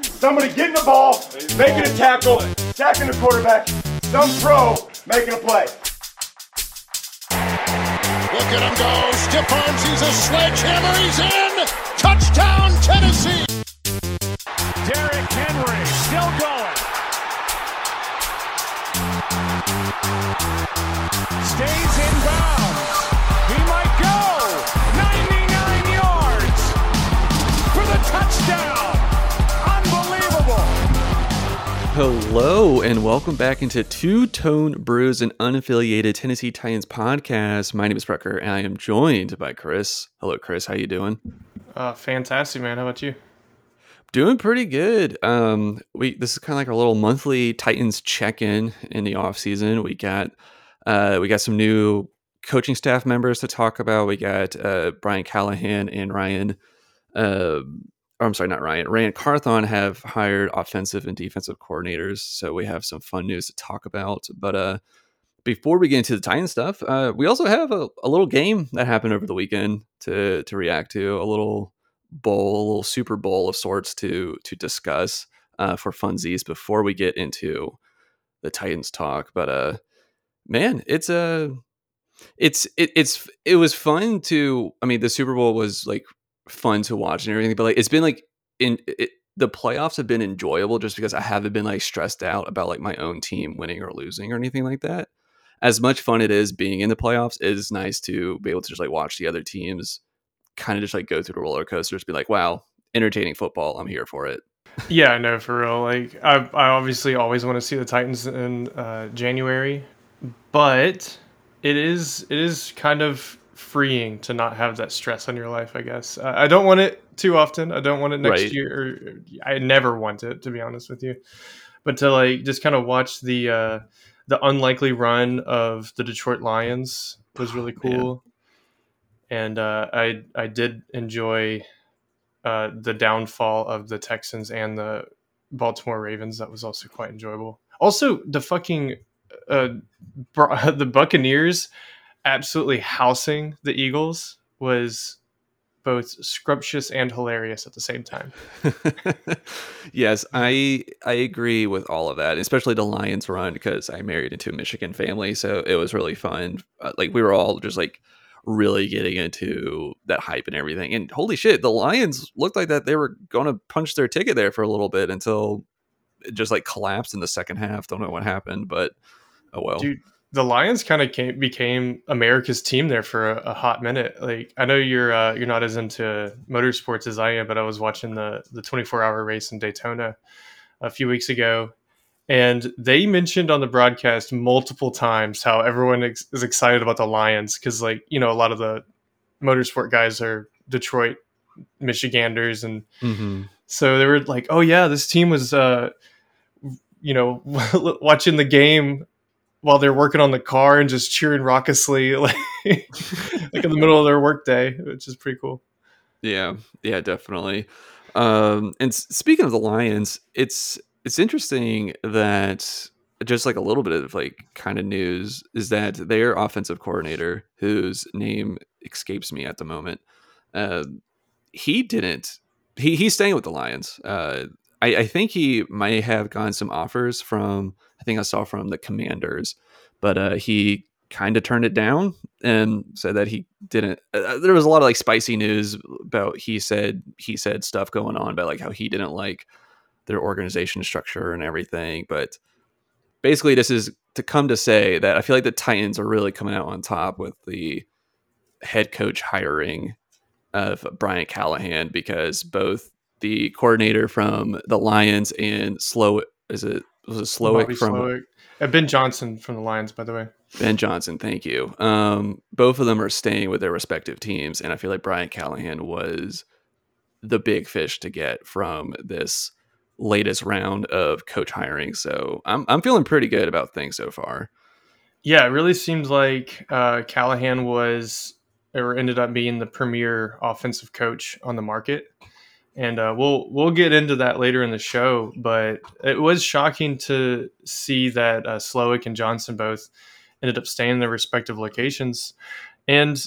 Somebody getting the ball, making a tackle, sacking the quarterback, some pro making a play. Look at him go. Stiff arms. He's a sledgehammer. He's in. Touchdown, Tennessee. Derrick Henry still going. Stays in bounds. He might go. 99 yards for the touchdown. Hello and welcome back into Two Tone Brews, an unaffiliated Tennessee Titans podcast. My name is Brucker, and I am joined by Chris. Hello, Chris. How you doing? Uh, fantastic, man. How about you? Doing pretty good. Um, we this is kind of like our little monthly Titans check-in in the off season. We got uh, we got some new coaching staff members to talk about. We got uh, Brian Callahan and Ryan. Uh, or I'm sorry, not Ryan. Ran Carthon have hired offensive and defensive coordinators, so we have some fun news to talk about. But uh, before we get into the Titan stuff, uh, we also have a, a little game that happened over the weekend to to react to. A little bowl, a little Super Bowl of sorts to to discuss uh, for funsies before we get into the Titans talk. But uh, man, it's a it's it, it's it was fun to. I mean, the Super Bowl was like fun to watch and everything, but like it's been like in it, the playoffs have been enjoyable just because I haven't been like stressed out about like my own team winning or losing or anything like that. As much fun it is being in the playoffs, it is nice to be able to just like watch the other teams kind of just like go through the roller coasters, be like, wow, entertaining football. I'm here for it. Yeah, I know for real. Like, I, I obviously always want to see the Titans in uh, January, but it is it is kind of freeing to not have that stress on your life. I guess uh, I don't want it too often. I don't want it next Right. year. Or, I never want it to be honest with you. But to like just kind of watch the uh, the unlikely run of the Detroit Lions was really Man. cool, and uh, I I did enjoy uh, the downfall of the Texans and the Baltimore Ravens. That was also quite enjoyable. Also, the fucking uh, br- the Buccaneers absolutely housing the Eagles was both scrumptious and hilarious at the same time. yes, I I agree with all of that, especially the Lions run because I married into a Michigan family, so it was really fun. Uh, like we were all just like really getting into that hype and everything. And holy shit, the Lions looked like that they were going to punch their ticket there for a little bit until it just like collapsed in the second half. Don't know what happened, but oh well. Dude, the Lions kind of came, became America's team there for a, a hot minute. Like I know you're uh, you're not as into motorsports as I am, but I was watching the the 24 hour race in Daytona a few weeks ago, and they mentioned on the broadcast multiple times how everyone ex- is excited about the Lions because like you know a lot of the motorsport guys are Detroit Michiganders and Mhm. so they were like, "Oh yeah, this team was, uh, you know, watching the game while they're working on the car and just cheering raucously, like, like in the middle of their workday, which is pretty cool." Yeah, yeah, definitely. Um, and speaking of the Lions, it's it's interesting that just like a little bit of like kind of news is that their offensive coordinator, whose name escapes me at the moment, uh, he didn't. He he's staying with the Lions. Uh, I, I think he might have gotten some offers from. I think I saw from the Commanders, but uh, he kind of turned it down and said that he didn't. Uh, there was a lot of like spicy news about he said he said stuff going on about like how he didn't like their organization structure and everything. But basically, this is to come to say that I feel like the Titans are really coming out on top with the head coach hiring of Brian Callahan because both the coordinator from the Lions and Slow is it was it Slowik from Slowik. Uh, Ben Johnson from the Lions, by the way. Ben Johnson, thank you. Um, both of them are staying with their respective teams, and I feel like Brian Callahan was the big fish to get from this latest round of coach hiring. So I'm I'm feeling pretty good about things so far. Yeah, it really seems like uh, Callahan was or ended up being the premier offensive coach on the market. And uh, we'll we'll get into that later in the show, but it was shocking to see that uh, Slowik and Johnson both ended up staying in their respective locations. And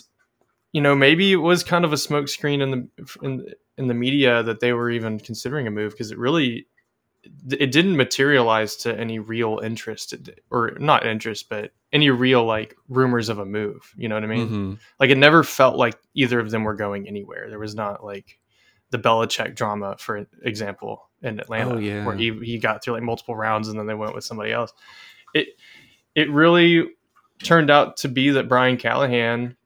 you know, maybe it was kind of a smokescreen in the in in the media that they were even considering a move because it really it didn't materialize to any real interest or not interest, but any real like rumors of a move. You know what I mean? Mm-hmm. Like it never felt like either of them were going anywhere. There was not like the Belichick drama, for example, in Atlanta, Oh, yeah. where he he got through like multiple rounds and then they went with somebody else. It it really turned out to be that Brian Callahan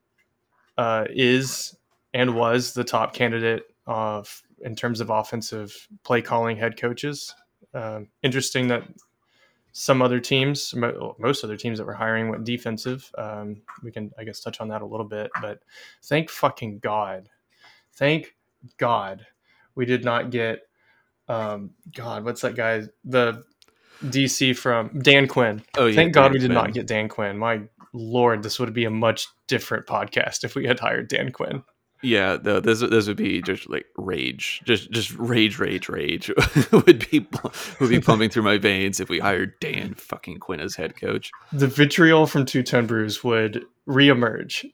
uh, is and was the top candidate of in terms of offensive play calling head coaches. Um, interesting that some other teams, mo- most other teams that were hiring went defensive. Um, we can, I guess, touch on that a little bit. But thank fucking God, thank God, we did not get. Um, God, what's that guy? The DC from Dan Quinn. Oh yeah. Thank God Dan we did Quinn. not get Dan Quinn. My lord, this would be a much different podcast if we had hired Dan Quinn. Yeah, no, this this would be just like rage, just just rage, rage, rage would be would be pumping through my veins if we hired Dan fucking Quinn as head coach. The vitriol from Two Tone Brews would reemerge.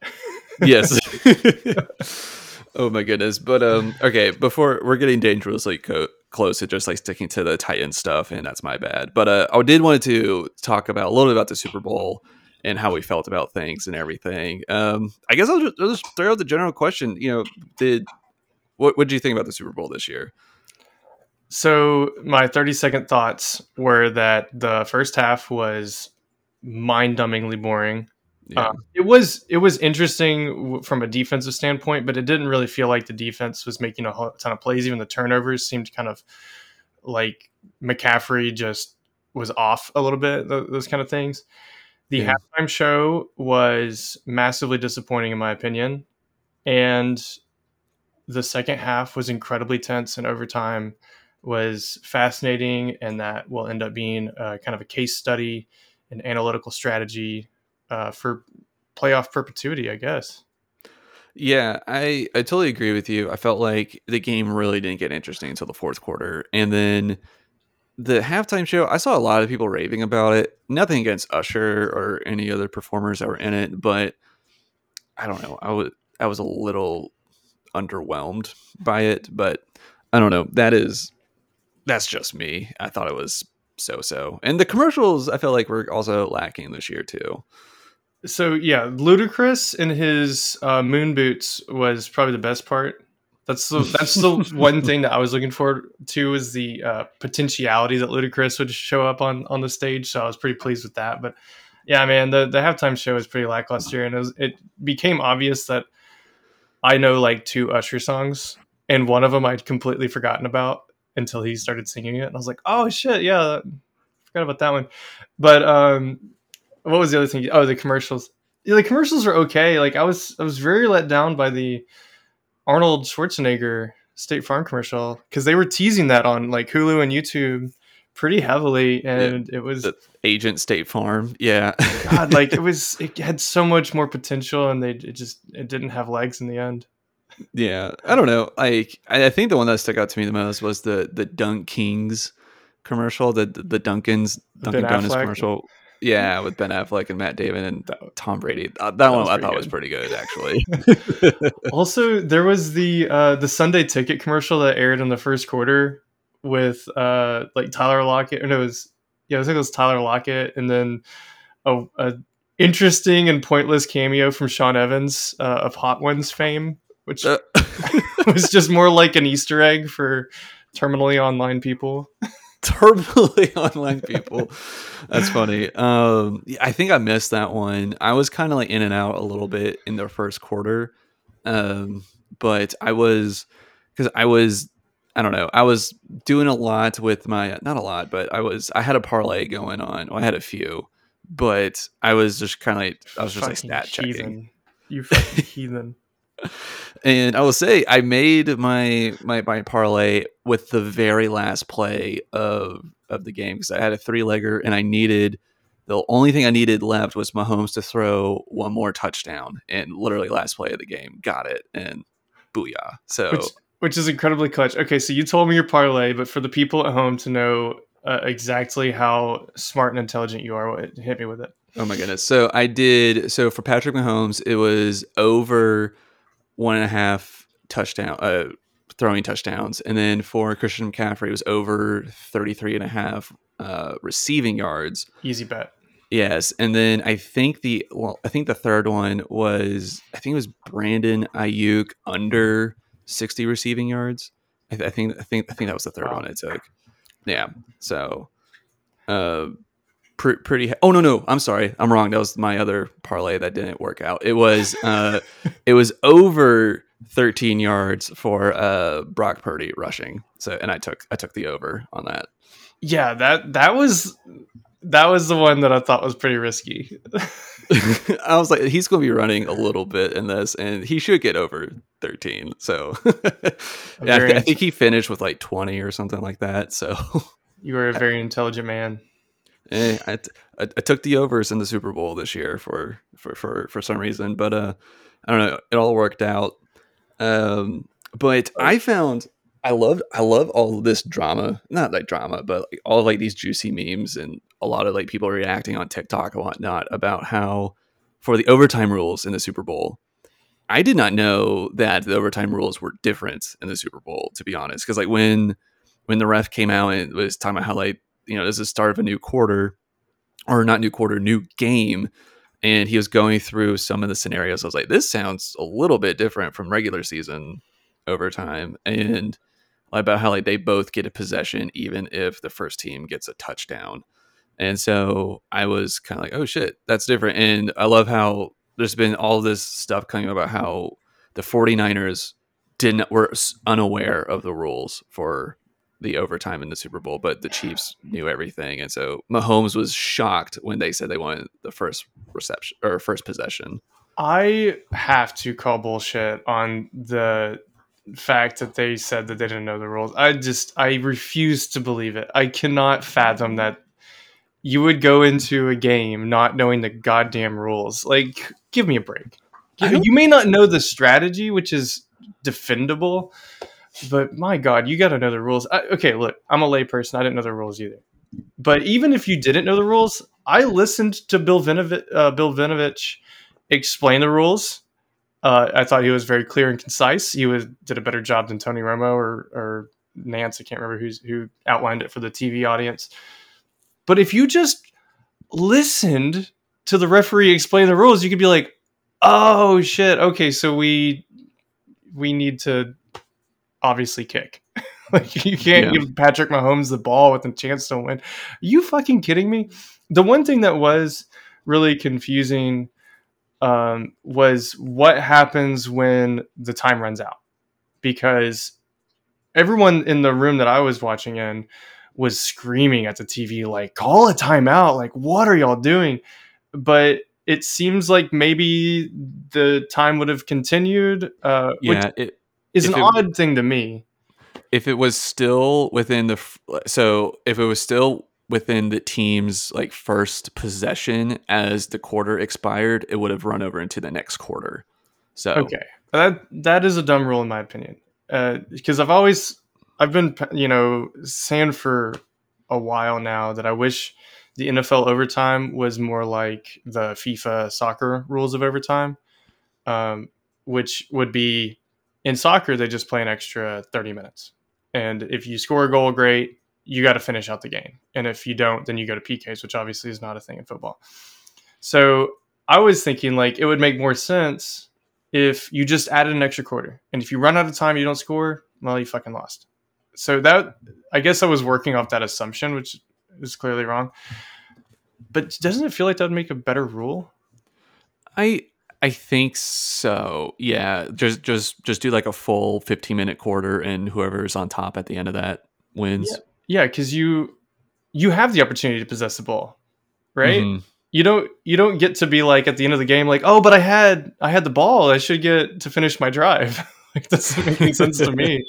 Yes. oh my goodness. But um, okay, before we're getting dangerously co- close to just like sticking to the Titan stuff, and that's my bad. But uh, I did want to talk about a little bit about the Super Bowl and how we felt about things and everything. Um, I guess I'll just, I'll just throw out the general question. You know, did what what do you think about the Super Bowl this year? So my 30 second thoughts were that the first half was mind-numbingly boring. Yeah. Um, it was it was interesting w- from a defensive standpoint, but it didn't really feel like the defense was making a whole ton of plays. Even the turnovers seemed kind of like McCaffrey just was off a little bit. Th- those kind of things. The Yeah. halftime show was massively disappointing in my opinion, and the second half was incredibly tense and overtime was fascinating, and that will end up being uh, kind of a case study an analytical strategy uh, for playoff perpetuity, I guess. Yeah, I I totally agree with you. I felt like the game really didn't get interesting until the fourth quarter, and then the halftime show. I saw a lot of people raving about it. Nothing against Usher or any other performers that were in it, but I don't know. I was I was a little underwhelmed by it, but I don't know. That is that's just me. I thought it was so so, and the commercials I felt like were also lacking this year too. So yeah, Ludacris in his uh, moon boots was probably the best part. That's the that's the one thing that I was looking forward to is the uh, potentiality that Ludacris would show up on on the stage. So I was pretty pleased with that. But yeah, man, the the halftime show was pretty lackluster, and it, was, it became obvious that I know like two Usher songs, and one of them I'd completely forgotten about until he started singing it, and I was like, oh shit, yeah, forgot about that one. But um, what was the other thing? Oh, the commercials. Yeah, the commercials are okay. Like I was, I was very let down by the Arnold Schwarzenegger State Farm commercial because they were teasing that on like Hulu and YouTube pretty heavily, and it was The Agent State Farm, yeah. God, like it was, it had so much more potential, and they it just it didn't have legs in the end. Yeah, I don't know. Like, I I think the one that stuck out to me the most was the the DunKings commercial, the the Duncan's Dunkin' Donuts commercial. Yeah, with Ben Affleck and Matt Damon and Tom Brady. Uh, that, one I pretty thought was pretty good, actually. Also, there was the uh, the Sunday Ticket commercial that aired in the first quarter with uh, like Tyler Lockett. Or no, it was yeah, I think it was Tyler Lockett, and then a, a interesting and pointless cameo from Sean Evans uh, of Hot Ones fame, which Uh, was just more like an Easter egg for terminally online people. Terminally online people. That's funny. Um, I think I missed that one. I was kind of like in and out a little bit in the first quarter, um, but I was because I was I don't know I was doing a lot with my not a lot, but I was I had a parlay going on. Well, I had a few, but I was just kind of like I was just like Fucking stat checking. heathen. You fucking heathen. And I will say I made my my my parlay with the very last play of of the game because I had a three legger and I needed the only thing I needed left was Mahomes to throw one more touchdown and literally last play of the game got it and booyah. So which which is incredibly clutch. Okay, so you told me your parlay, but for the people at home to know uh, exactly how smart and intelligent you are, what- hit me with it. oh my goodness. So I did so for Patrick Mahomes it was over one and a half touchdown, uh, throwing touchdowns. And then for Christian McCaffrey, it was over 33 and a half uh, receiving yards. Easy bet. Yes, and then I think the well, I think the third one was I think it was Brandon Aiyuk under sixty receiving yards. I, th- I think I think I think that was the third Wow. one I took. Yeah, so uh, pre- pretty. Oh no no, I'm sorry, I'm wrong. That was my other parlay that didn't work out. It was uh, it was over thirteen yards for uh Brock Purdy rushing. So and I took I took the over on that. Yeah, that that was that was the one that I thought was pretty risky. I was like, he's going to be running a little bit in this, and he should get over 13. So, yeah, I, th- I think he finished with like 20 or something like that. So, You are a very intelligent man. Eh, I, t- I, I took the overs in the Super Bowl this year for for for for some reason, but uh, I don't know, it all worked out. Um, but I found I loved I love all this drama, not like drama, but like all like these juicy memes and a lot of like people reacting on TikTok and whatnot about how for the overtime rules in the Super Bowl. I did not know that the overtime rules were different in the Super Bowl, to be honest. Because like when when the ref came out and was talking about how like you know this is the start of a new quarter, or not new quarter, new game, and he was going through some of the scenarios. I was like, this sounds a little bit different from regular season overtime, and about how like they both get a possession even if the first team gets a touchdown. And so I was kind of like, oh shit, that's different. And I love how there's been all this stuff coming about how the 49ers didn't were unaware of the rules for the overtime in the Super Bowl, but the Chiefs knew everything. And so Mahomes was shocked when they said they wanted the first reception or first possession. I have to call bullshit on the fact that they said that they didn't know the rules. I just I refuse to believe it. I cannot fathom that you would go into a game not knowing the goddamn rules. Like, give me a break. You, you may not know the strategy, which is defendable, but my god, you got to know the rules. I, okay, look, I'm a layperson. I didn't know the rules either. But even if you didn't know the rules, I listened to Bill Vinovich, uh, Bill Vinovich explain the rules. Uh, I thought he was very clear and concise. He was did a better job than Tony Romo or, or Nantz. I can't remember who's, who outlined it for the TV audience. But if you just listened to the referee explain the rules, you could be like, "Oh shit, okay, so we we need to obviously kick." like you can't Yeah. give Patrick Mahomes the ball with a chance to win. Are you fucking kidding me? The one thing that was really confusing um, was what happens when the time runs out because everyone in the room that I was watching in was screaming at the TV like call a timeout like what are y'all doing but it seems like maybe the time would have continued uh, which Yeah, it, is an it- odd thing to me. If it was still within the so if it was still within the team's like first possession as the quarter expired it would have run over into the next quarter. So Okay, that that is a dumb rule in my opinion. Because I've always I've been you know saying for a while now that I wish the NFL overtime was more like the FIFA soccer rules of overtime, um, which would be in soccer they just play an extra thirty minutes, and if you score a goal, great, you got to finish out the game, and if you don't, then you go to PKs, which obviously is not a thing in football. So I was thinking like it would make more sense if you just added an extra quarter. And if you run out of time, you don't score, well, you fucking lost. So that I guess I was working off that assumption, which is clearly wrong. But doesn't it feel like that would make a better rule? i i think so yeah just just just do like a full 15 minute quarter and whoever's on top at the end of that wins Yeah, because you you have the opportunity to possess the ball, right? Mhm. You don't you don't get to be like at the end of the game like, oh, but I had I had the ball. I should get to finish my drive. like that doesn't make any sense to me.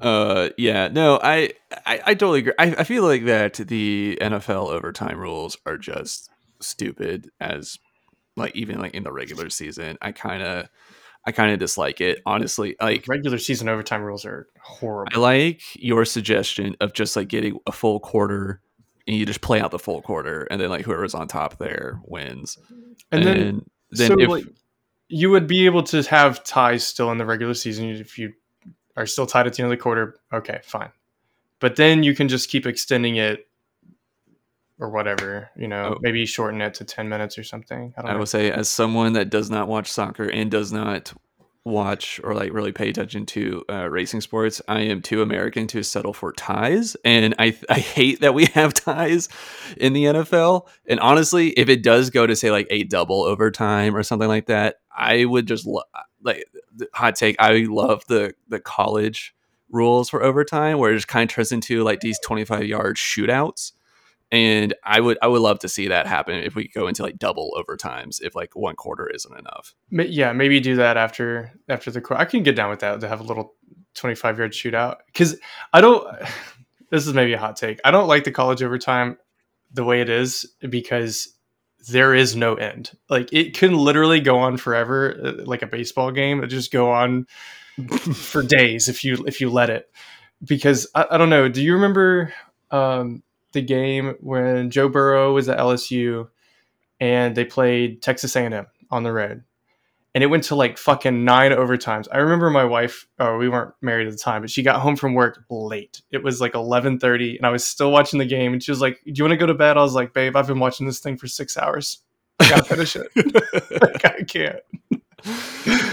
Uh, yeah, no, I, I, I totally agree. I, I feel like that the NFL overtime rules are just stupid as like even like in the regular season. I kind of, I kind of dislike it honestly. Like Regular season overtime rules are horrible. I like your suggestion of just like getting a full quarter and you just play out the full quarter and then like whoever's on top there wins. And then then so if like you would be able to have ties still in the regular season if you are still tied at the end of the quarter. Okay, fine. But then you can just keep extending it or whatever, you know, Oh. maybe shorten it to 10 minutes or something. I don't I will say, as someone that does not watch soccer and does not watch or like really pay attention to uh, racing sports, I am too American to settle for ties, and I I hate that we have ties in the NFL. And honestly, if it does go to say like a double overtime or something like that, I would just lo- like the hot take. I love the the college rules for overtime where it just kind of turns into like these twenty five yard shootouts and I would I would love to see that happen if we go into like double overtimes if like one quarter isn't enough. Yeah, maybe do that after after the qu- I can get down with that to have a little 25 yard shootout cuz I don't this is maybe a hot take. I don't like the college overtime the way it is because there is no end. Like it can literally go on forever uh, like a baseball game. It just go on for days if you if you let it. Because I, I don't know, do you remember um the game when Joe Burrow was at LSU and they played Texas A&M on the road and it went to like fucking nine overtimes. I remember my wife, oh, we weren't married at the time, but she got home from work late. It was like eleven thirty, and I was still watching the game. And she was like, "Do you want to go to bed?" I was like, "Babe, I've been watching this thing for six hours. I gotta finish it. like, I can't."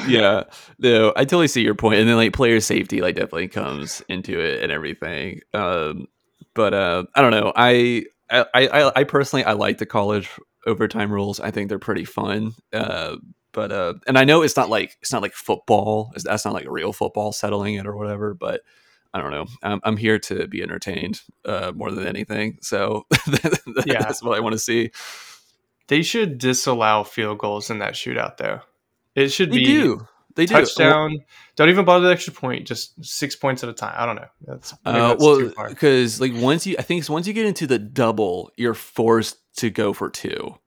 yeah, no, I totally see your point. point, and then like player safety like definitely comes into it and everything. Um, but uh, I don't know. I I I, I personally I like the college overtime rules. I think they're pretty fun. Uh, but uh, and I know it's not like it's not like football. It's- That's not like real football settling it or whatever. But I don't know. I'm, I'm here to be entertained uh, more than anything. So Yeah. that's what I want to see. They should disallow field goals in that shootout, though. It should They be do. They do. touchdown. Don't even bother the extra point. Just six points at a time. I don't know. That's, Uh, that's well, because like once you, I think once you get into the double, you're forced to go for two.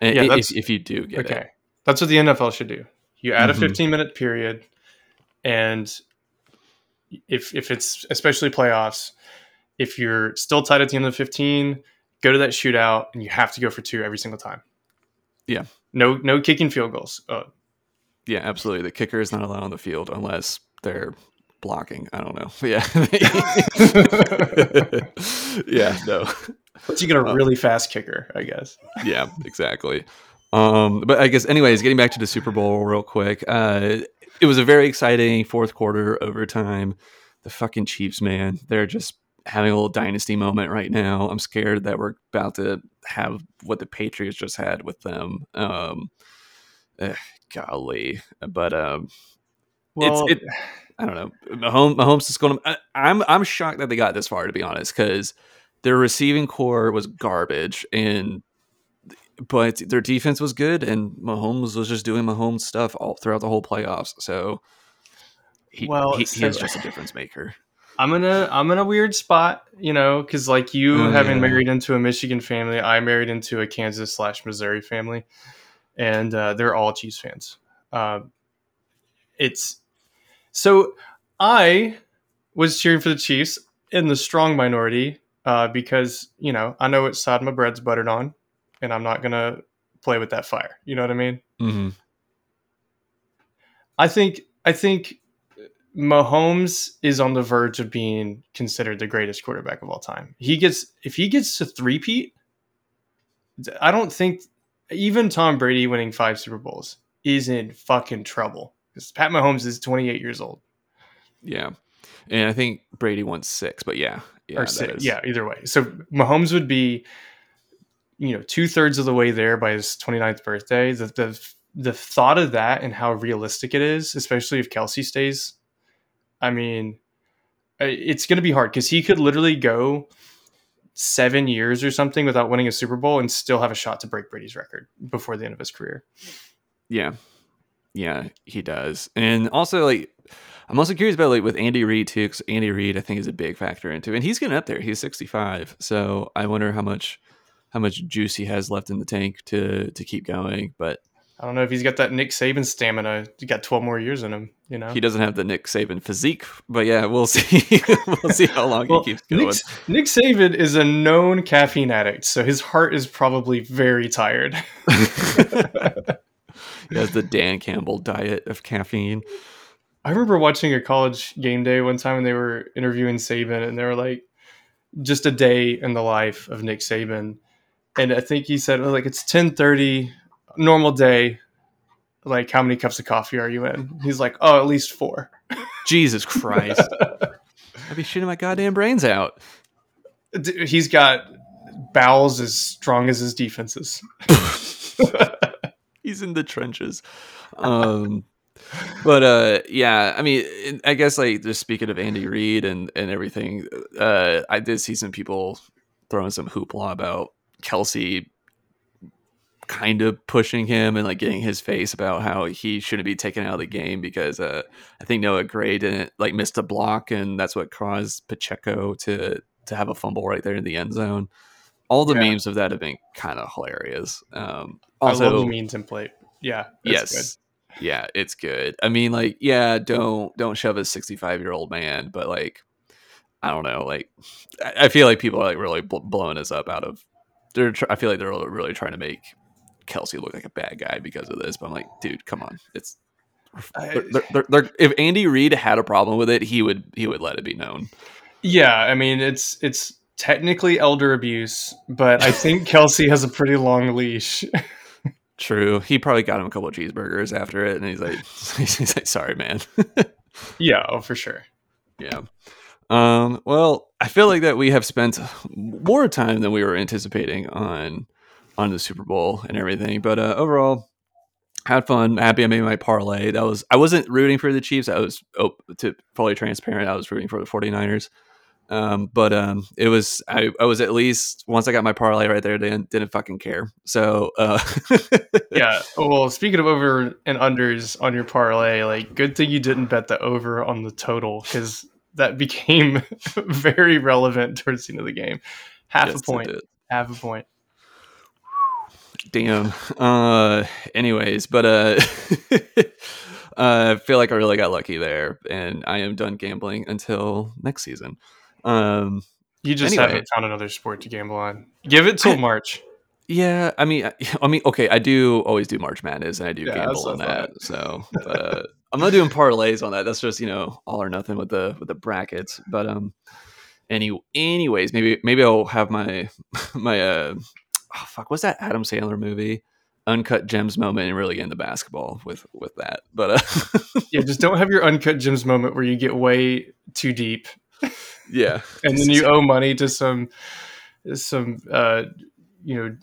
And Yeah, if, if you do get Okay. it, That's what the NFL should do. You add Mhm. a 15 minute period, and if if it's especially playoffs, if you're still tied at the end of the 15, go to that shootout, and you have to go for two every single time. Yeah. No no kicking field goals. Uh, yeah, absolutely. The kicker is not allowed on the field unless they're blocking. I don't know. Yeah, yeah, no. but you get a really fast kicker, I guess. yeah, exactly. Um, but I guess, anyways, getting back to the Super Bowl real quick. Uh, it was a very exciting fourth quarter overtime. The fucking Chiefs, man, they're just having a little dynasty moment right now. I'm scared that we're about to have what the Patriots just had with them. Um, golly, but um, Well, it- I don't know. Mahomes, Mahomes is going to. I, I'm I'm shocked that they got this far, to be honest, because their receiving corps was garbage, and but their defense was good, and Mahomes was just doing Mahomes stuff all throughout the whole playoffs. So, he, Well, he, he is just a difference maker. I'm in a I'm in a weird spot, you know, because like you Oh, having yeah. married into a Michigan family, I married into a Kansas slash Missouri family, and uh, they're all Chiefs fans. Uh, it's so I was cheering for the Chiefs in the strong minority uh, because you know I know what side my bread's buttered on, and I'm not gonna play with that fire. You know what I mean? hmm I think I think Mahomes is on the verge of being considered the greatest quarterback of all time. He gets if he gets to three-peat, I don't think even Tom Brady winning five Super Bowls is in fucking trouble. Because Pat Mahomes is 28 years old. Yeah, and I think Brady won six, but yeah, yeah, or six. Yeah, either way. So Mahomes would be, you know, two thirds of the way there by his 29th birthday. The, the the thought of that and how realistic it is, especially if Kelce stays, I mean, uh, it's going to be hard because he could literally go seven years or something without winning a Super Bowl and still have a shot to break Brady's record before the end of his career. Yeah. Yeah, he does. And also like I'm also curious about like with Andy Reid too, because Andy Reid I think is a big factor into it. And he's getting up there. He's 65. So I wonder how much how much juice he has left in the tank to to keep going. But I don't know if he's got that Nick Saban stamina. He got 12 more years in him, you know? he doesn't have the Nick Saban physique. But yeah, we'll see. we'll see how long Well, he keeps going. Nick, Nick Saban is a known caffeine addict, so his heart is probably very tired. he has the Dan Campbell diet of caffeine. I remember watching a college game day one time and they were interviewing Saban, and they were like, just a day in the life of Nick Saban, and I think he said, oh, "Like it's ten thirty, normal day. Like how many cups of coffee are you in?" He's like, "Oh, at least four. Jesus Christ. I'd be shitting my goddamn brains out. D- He's got bowels as strong as his defenses. He's in the trenches. Um, but uh, yeah, I mean, I guess like just speaking of Andy Reid and and everything, uh, I did see some people throwing some hoopla about Kelce kind of pushing him and like getting his face about how he shouldn't be taken out of the game because uh, I think Noah Gray didn't like missed a block and that's what caused Pacheco to to have a fumble right there in the end zone. All the Yeah. memes of that have been kind of hilarious. Um, I also, love the meme template. Yeah. that's yes yeah it's good i mean like yeah don't don't shove a 65 year old man but like i don't know like i, I feel like people are like really bl- blowing us up out of they're i feel like they're really trying to make kelce look like a bad guy because of this but i'm like dude come on it's they're, they're, they're, they're- if andy reid had a problem with it he would he would let it be known Yeah, I mean it's it's technically elder abuse, but I think Kelce has a pretty long leash. true he probably got him a couple of cheeseburgers after it and he's like he's like sorry man yeah, oh for sure. Yeah. Um, well, I feel like that we have spent more time than we were anticipating on on the Super Bowl and everything. But uh, overall, had fun. Happy I made my parlay. That was I wasn't rooting for the Chiefs. I was oh, to fully transparent. I was rooting for the 49ers. Um, but um, it was I, I was at least once I got my parlay right there, didn't didn't fucking care. So uh, Yeah. Well, speaking of over and unders on your parlay, like good thing you didn't bet the over on the total because that became very relevant towards the end of the game. Half yes, a point. Half a point. Damn. Uh anyways, but uh uh, I feel like I really got lucky there and I am done gambling until next season. Um You just Anyway. haven't found another sport to gamble on. Give it till I- March. yeah, I mean I, I mean okay, I do always do March Madness and I do Yeah, gamble on that. So, but uh I'm not doing parlays on that. That's just, you know, all or nothing with the with the brackets. But um any anyways, maybe maybe I'll have my my uh oh, fuck, what's that Adam Sandler movie? Uncut Gems moment and really get into basketball with with that. But uh Yeah, just don't have your uncut gems moment where you get way too deep yeah. and then you owe money to some some uh you know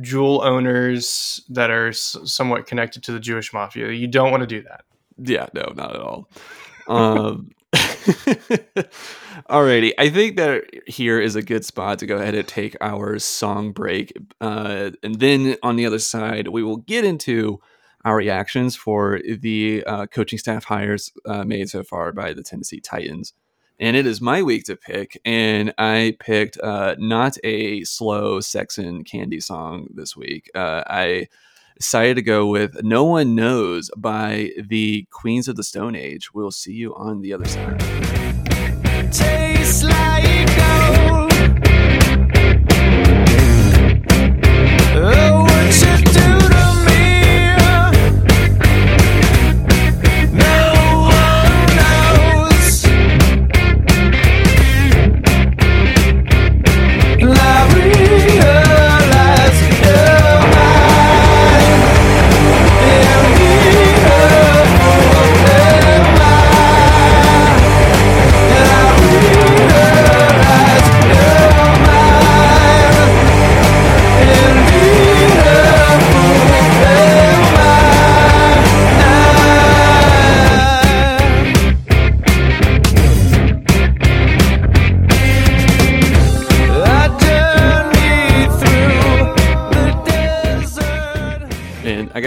jewel owners that are s- somewhat connected to the Jewish mafia. You don't want to do that. Yeah, no, not at all. Um, alrighty, I think that here is a good spot to go ahead and take our song break, uh, and then on the other side, we will get into our reactions for the uh, coaching staff hires uh, made so far by the Tennessee Titans. And it is my week to pick, and I picked uh, not a slow Sexton Candy song this week. Uh, I decided to go with No One Knows by the Queens of the Stone Age. We'll see you on the other side. Oh,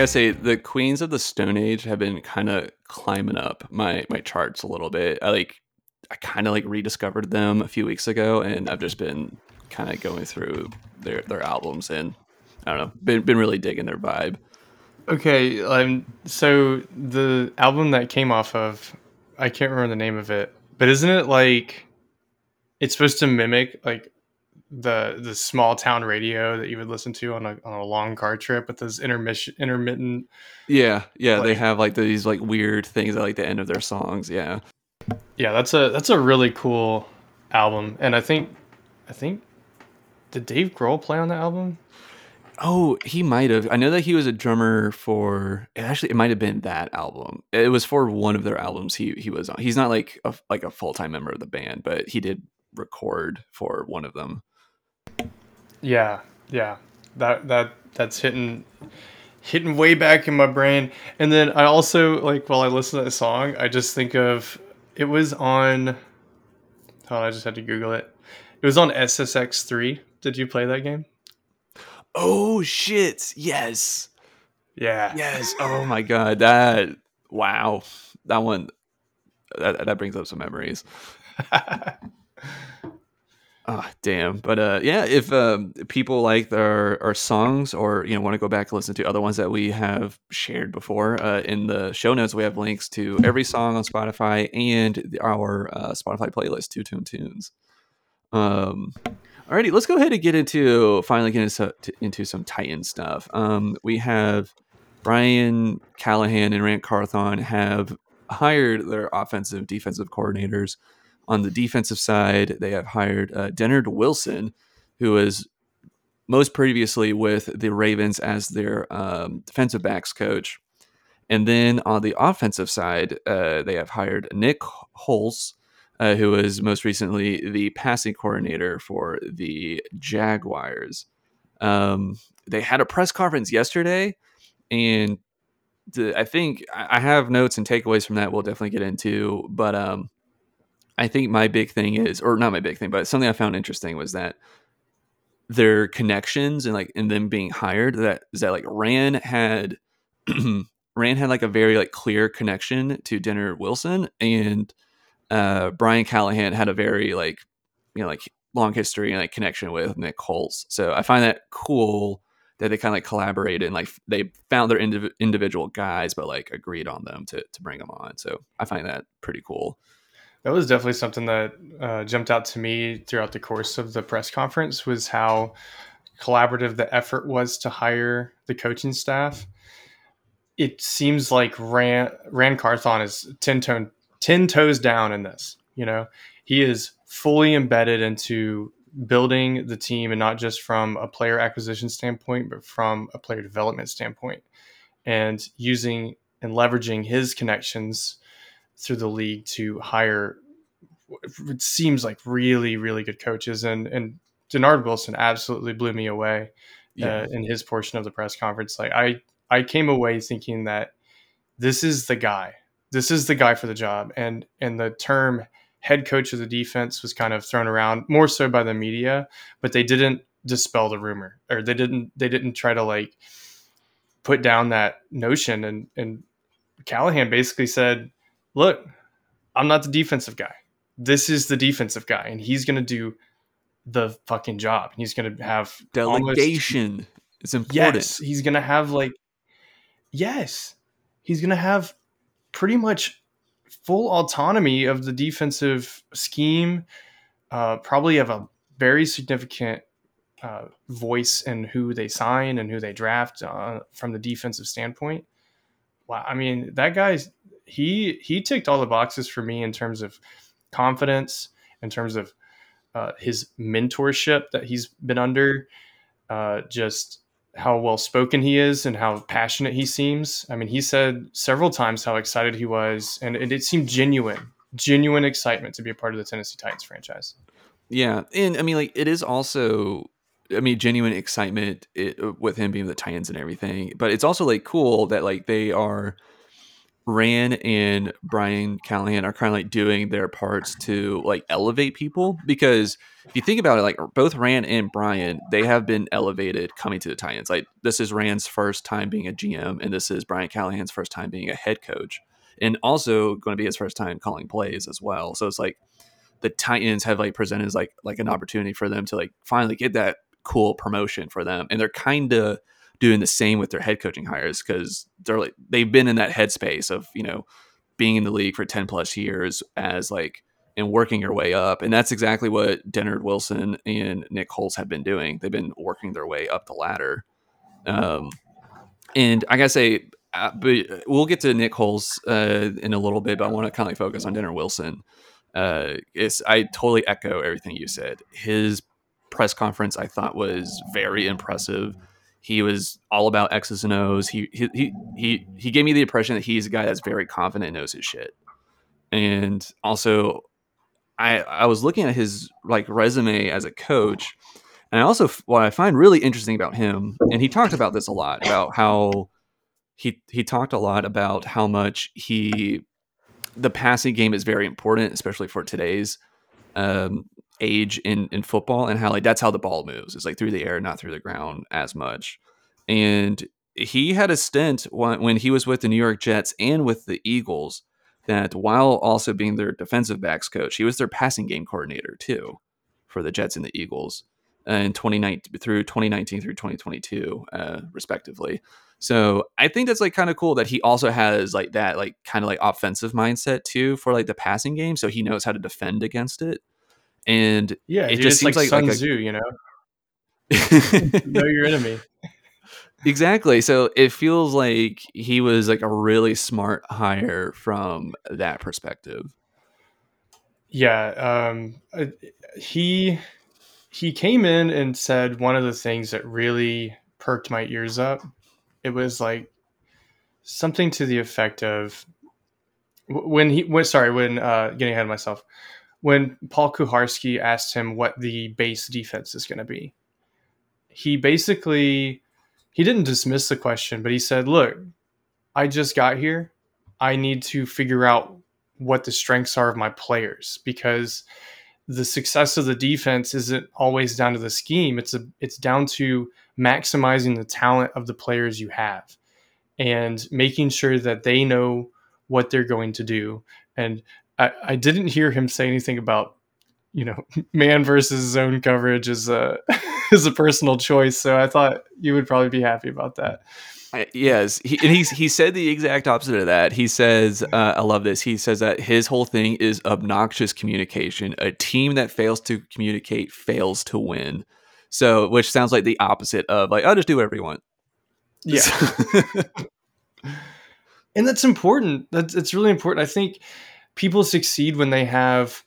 gotta say, the Queens of the Stone Age have been kind of climbing up my my charts a little bit. I like, I kind of like rediscovered them a few weeks ago, and I've just been kind of going through their their albums, and I don't know, been been really digging their vibe. Okay, um, so the album that came off of, I can't remember the name of it, but isn't it like it's supposed to mimic like the the small town radio that you would listen to on a on a long car trip with those intermission intermittent. Yeah, yeah, they have like these like weird things at like the end of their songs. Yeah. Yeah, that's a that's a really cool album, and I think I think did Dave Grohl play on the album? Oh, he might have. I know that he was a drummer for. Actually, it might have been that album. It was for one of their albums. He he was on. He's not like a like a full time member of the band, but he did record for one of them. Yeah, yeah. That that that's hitting hitting way back in my brain. And then I also like while I listen to that song, I just think of it was on Oh, I just had to Google it. It was on SSX three. Did you play that game? Oh shit! Yes, Yeah. yes. Oh my god, that wow, that one that that brings up some memories. Ah, damn. But uh, yeah, if um, people like our, our songs or you know want to go back and listen to other ones that we have shared before, uh, in the show notes we have links to every song on Spotify and our uh, Spotify playlist, Two Tone Tunes. Um, alrighty, let's go ahead and get into finally get into, into some Titan stuff. Um, we have Brian Callahan and Ran Carthon have hired their offensive defensive coordinators. On the defensive side, they have hired uh, Dennard Wilson, who was most previously with the Ravens as their um, defensive backs coach. And then on the offensive side, uh, they have hired Nick Holz, uh, who was most recently the passing coordinator for the Jaguars. Um, they had a press conference yesterday, and the, I think I have notes and takeaways from that we'll definitely get into. But um, I think my big thing is, or not my big thing, but something I found interesting was that their connections and like and them being hired that is that like Ran had Ran had like a very like clear connection to Dennard Wilson and uh Brian Callahan had a very like you know like long history and like connection with Nick Holz. So I find that cool that they kind of like collaborated and like they found their indiv- individual guys but like agreed on them to to bring them on. So I find that pretty cool. That was definitely something that uh, jumped out to me throughout the course of the press conference was how collaborative the effort was to hire the coaching staff. It seems like Ran, Ran Carthon is 10, tone, 10 toes down in this. You know, he is fully embedded into building the team and not just from a player acquisition standpoint, but from a player development standpoint and using and leveraging his connections through the league to hire it seems like really really good coaches. And and Dennard Wilson absolutely blew me away Yeah. uh, in his portion of the press conference. Like I I came away thinking that this is the guy. This is the guy for the job. And and the term head coach of the defense was kind of thrown around more so by the media but they didn't dispel the rumor or they didn't they didn't try to like put down that notion. And and Callahan basically said look, I'm not the defensive guy. This is the defensive guy, and he's going to do the fucking job. He's going to have almost- Delegation is important. yes, he's going to have like, yes, he's going to have pretty much full autonomy of the defensive scheme. Uh, probably have a very significant uh, voice in who they sign and who they draft uh, from the defensive standpoint. Wow, I mean that guy's he he ticked all the boxes for me in terms of confidence, in terms of uh, his mentorship that he's been under, uh, just how well spoken he is and how passionate he seems. I mean, he said several times how excited he was, and it, it seemed genuine, genuine excitement to be a part of the Tennessee Titans franchise. Yeah, and I mean, like it is also, I mean, genuine excitement it, with him being the Titans and everything. But it's also like cool that like they are, Ran and Brian Callahan are kind of like doing their parts to like elevate people because if you think about it, like both Ran and Brian, they have been elevated coming to the Titans. Like this is Ran's first time being a GM, and this is Brian Callahan's first time being a head coach, and also going to be his first time calling plays as well. So it's like the Titans have like presented as like like an opportunity for them to like finally get that cool promotion for them, and they're kind of doing the same with their head coaching hires because they're like they've been in that headspace of you know being in the league for ten plus years as like and working your way up. And that's exactly what Dennard Wilson and Nick Holz have been doing. They've been working their way up the ladder. Um, and I gotta say, uh, but we'll get to Nick Holz uh, in a little bit, but I want to kind of focus on Dennard Wilson. Uh, it's I totally echo everything you said. His press conference I thought was very impressive. He was all about X's and O's. He he he he, he gave me the impression that he's a guy that's very confident and knows his shit. And also, I I was looking at his like resume as a coach, and I also what I find really interesting about him, and he talked about this a lot about how he he talked a lot about how much he the passing game is very important, especially for today's um, age in in football, and how like that's how the ball moves. It's like through the air, not through the ground as much. And he had a stint when, when he was with the New York Jets and with the Eagles that while also being their defensive backs coach, he was their passing game coordinator too for the Jets and the Eagles in 2019 through 2019 through 2022 uh, respectively. So I think that's like kind of cool that he also has like that like kind of like offensive mindset too for like the passing game, so he knows how to defend against it. And Yeah, it dude, just it's like, seems like, Sun like a- Tzu, you know, know your enemy. exactly. So it feels like he was like a really smart hire from that perspective. Yeah, um, uh, he he came in and said one of the things that really perked my ears up. It was like something to the effect of when he when sorry when uh, getting ahead of myself when Paul Kuharsky asked him what the base defense is going to be. He basically he didn't dismiss the question, but he said, "Look, I just got here. I need to figure out what the strengths are of my players because the success of the defense isn't always down to the scheme. It's a it's down to maximizing the talent of the players you have and making sure that they know what they're going to do. And I, I didn't hear him say anything about you know man versus zone coverage is a is a personal choice. So I thought you would probably be happy about that. Yes, he, and he's he said the exact opposite of that. He says, uh, "I love this." He says that his whole thing is obnoxious communication. A team that fails to communicate fails to win. So, which sounds like the opposite of like, "I'll just do whatever you want." Yeah. and that's important that's it's really important i think people succeed when they have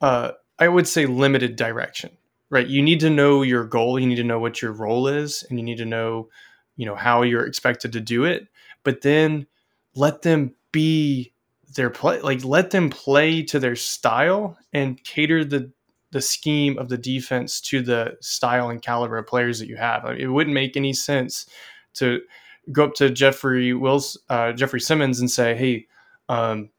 uh i would say limited direction right? You need to know your goal you need to know what your role is and you need to know you know how you're expected to do it but then let them be their play like let them play to their style and cater the the scheme of the defense to the style and caliber of players that you have. I mean, it wouldn't make any sense to go up to Jeffrey Wills, uh, Jeffrey Simmons, and say, "Hey, um,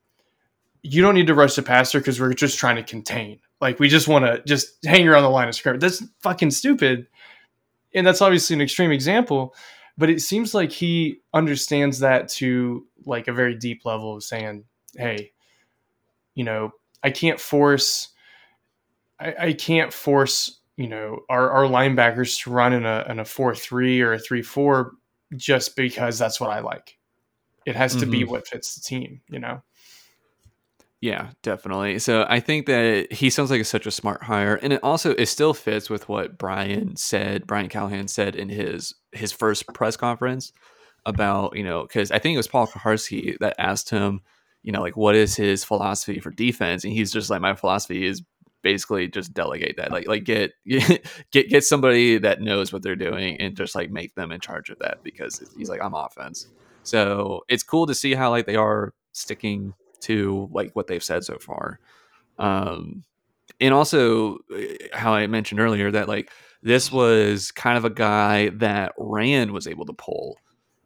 you don't need to rush the passer because we're just trying to contain. Like we just want to just hang around the line of scrimmage. That's fucking stupid." And that's obviously an extreme example, but it seems like he understands that to like a very deep level of saying, "Hey, you know, I can't force, I, I can't force." You know, our, our linebackers to run in a in a four three or a three four just because that's what I like. It has to be Mhm. what fits the team, you know? Yeah, definitely. So I think that he sounds like such a smart hire, and it also it still fits with what Brian said. Brian Callahan said in his his first press conference about you know because I think it was Paul Kuharsky that asked him, you know, like what is his philosophy for defense, and he's just like my philosophy is basically just delegate that, like like get get get somebody that knows what they're doing and just like make them in charge of that because he's like I'm offense. So it's cool to see how like they are sticking to like what they've said so far. Um, and also eh, how I mentioned earlier that like this was kind of a guy that Ran was able to pull.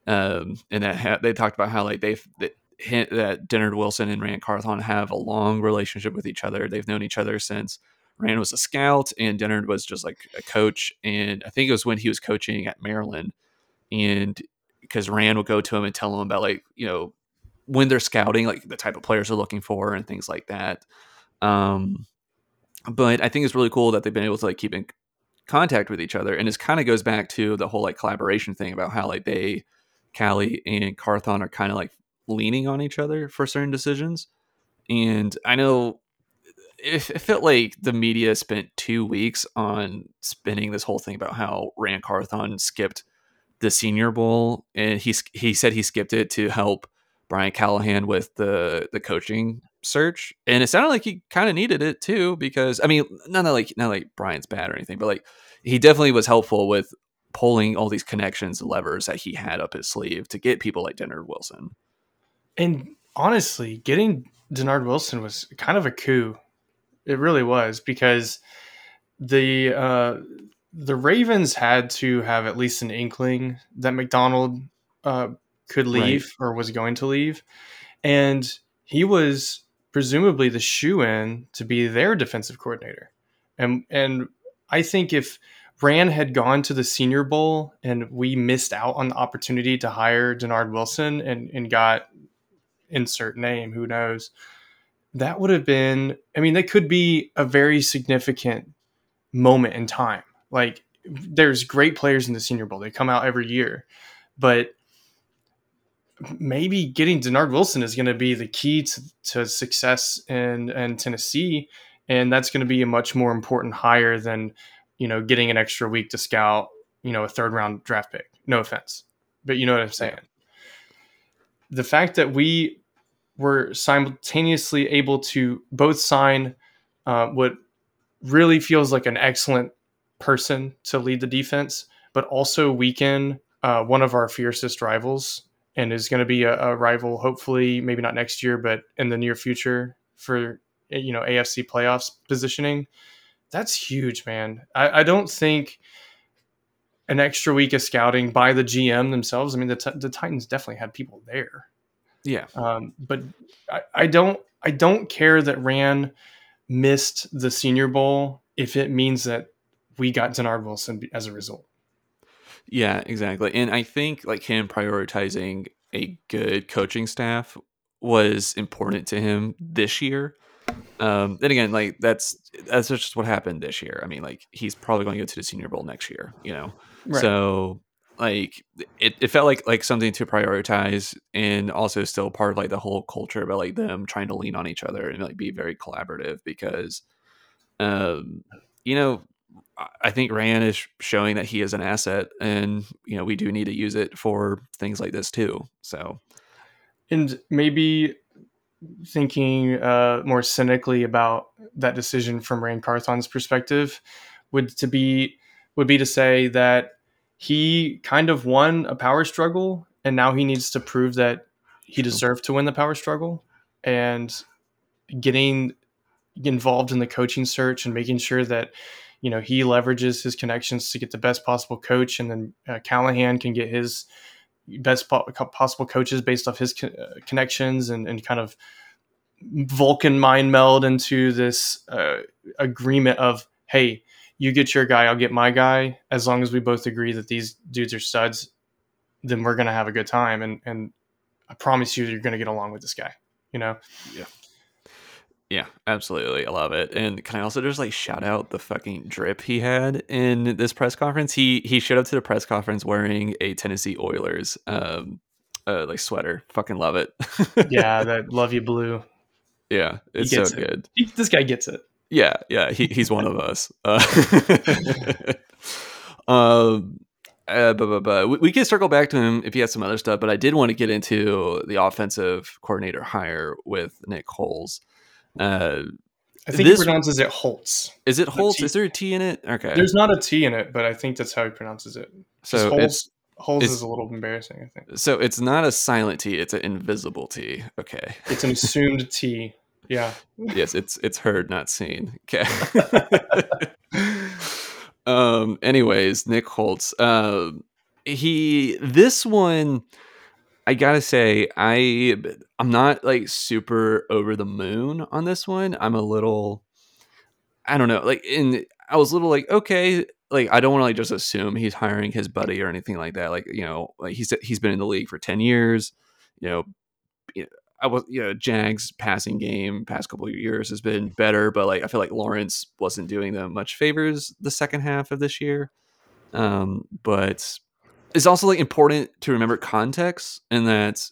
Um, and that ha- they talked about how like they've that, that Dennard Wilson and Ran Carthon have a long relationship with each other. They've known each other since Ran was a scout and Dennard was just like a coach. And I think it was when he was coaching at Maryland. And because Ran would go to him and tell him about like, you know, when they're scouting, like the type of players they're looking for and things like that. Um, but I think it's really cool that they've been able to like keep in contact with each other, and this kind of goes back to the whole like collaboration thing about how like they, Callie and Carthon are kind of like leaning on each other for certain decisions. And I know it, it felt like the media spent two weeks on spinning this whole thing about how Ran Carthon skipped the Senior Bowl, and he he said he skipped it to help Brian Callahan with the the coaching search, and it sounded like he kind of needed it too because I mean, not like not like Brian's bad or anything, but like he definitely was helpful with pulling all these connections and levers that he had up his sleeve to get people like Dennard Wilson. And honestly, getting Dennard Wilson was kind of a coup. It really was because the uh, the Ravens had to have at least an inkling that Macdonald uh, could leave or was going to leave, and he was presumably the shoe in to be their defensive coordinator. And and I think if Ran had gone to the Senior Bowl and we missed out on the opportunity to hire Dennard Wilson and, and got insert name, who knows, that would have been, I mean, that could be a very significant moment in time. Like, there's great players in the Senior Bowl, they come out every year, but maybe getting Dennard Wilson is going to be the key to, to success in, in Tennessee. And that's going to be a much more important hire than, you know, getting an extra week to scout, you know, a third round draft pick. No offense, but you know what I'm saying. The fact that we were simultaneously able to both sign uh, what really feels like an excellent person to lead the defense, but also weaken uh, one of our fiercest rivals and is going to be a, a rival, hopefully, maybe not next year, but in the near future for you know AFC playoffs positioning. That's huge, man. I, I don't think an extra week of scouting by the GM themselves. I mean, the, t- the Titans definitely had people there, Yeah, um, but I, I don't I don't care that Ran missed the Senior Bowl if it means that we got Dennard Wilson as a result. Yeah, exactly. And I think like him prioritizing a good coaching staff was important to him this year. Um, then again, like that's that's just what happened this year. I mean, like he's probably going to go to the Senior Bowl next year, you know. Right. So like it, it felt like like something to prioritize and also still part of like the whole culture about like them trying to lean on each other and like be very collaborative because um you know I- think Ran is showing that he is an asset, and you know we do need to use it for things like this too. So and maybe thinking uh, more cynically about that decision from Ran Carthon's perspective would to be would be to say that he kind of won a power struggle and now he needs to prove that he deserved to win the power struggle and getting involved in the coaching search and making sure that you know he leverages his connections to get the best possible coach and then uh, Callahan can get his best po- possible coaches based off his co- uh, connections and, and kind of Vulcan mind meld into this uh, agreement of, hey, you get your guy, I'll get my guy. As long as we both agree that these dudes are studs, then we're gonna have a good time. And and I promise you, you're gonna get along with this guy. You know, yeah, absolutely, I love it. And can I also just like shout out the fucking drip he had in this press conference? He he showed up to the press conference wearing a Tennessee Oilers um uh, like sweater. Fucking love it. yeah, that love you blue. yeah, it's so it. good. He, this guy gets it. Yeah, yeah, he, he's one of us. Uh, um, uh, but, but, but we, we can circle back to him if he has some other stuff. But I did want to get into the offensive coordinator hire with Nick Holz. Uh, I think This- he pronounces it Holtz. is it Holtz? Is there a T in it? Okay, There's not a T in it, but I think that's how he pronounces it. so Holtz, Holtz is a little embarrassing. I think so it's not a silent T. It's an invisible T. Okay. it's an assumed T. Yeah, yes, it's it's heard, not seen. Okay. um. Anyways, Nick Holtz. Um. he this one. I gotta say, I I'm not like super over the moon on this one. I'm a little. I don't know. Like in, I was a little like okay. Like I don't want to like just assume he's hiring his buddy or anything like that. Like you know, like he's he's been in the league for ten years. You know, I was you know Jags passing game past couple of years has been better, but like I feel like Lawrence wasn't doing them much favors the second half of this year. Um, but it's also like important to remember context and that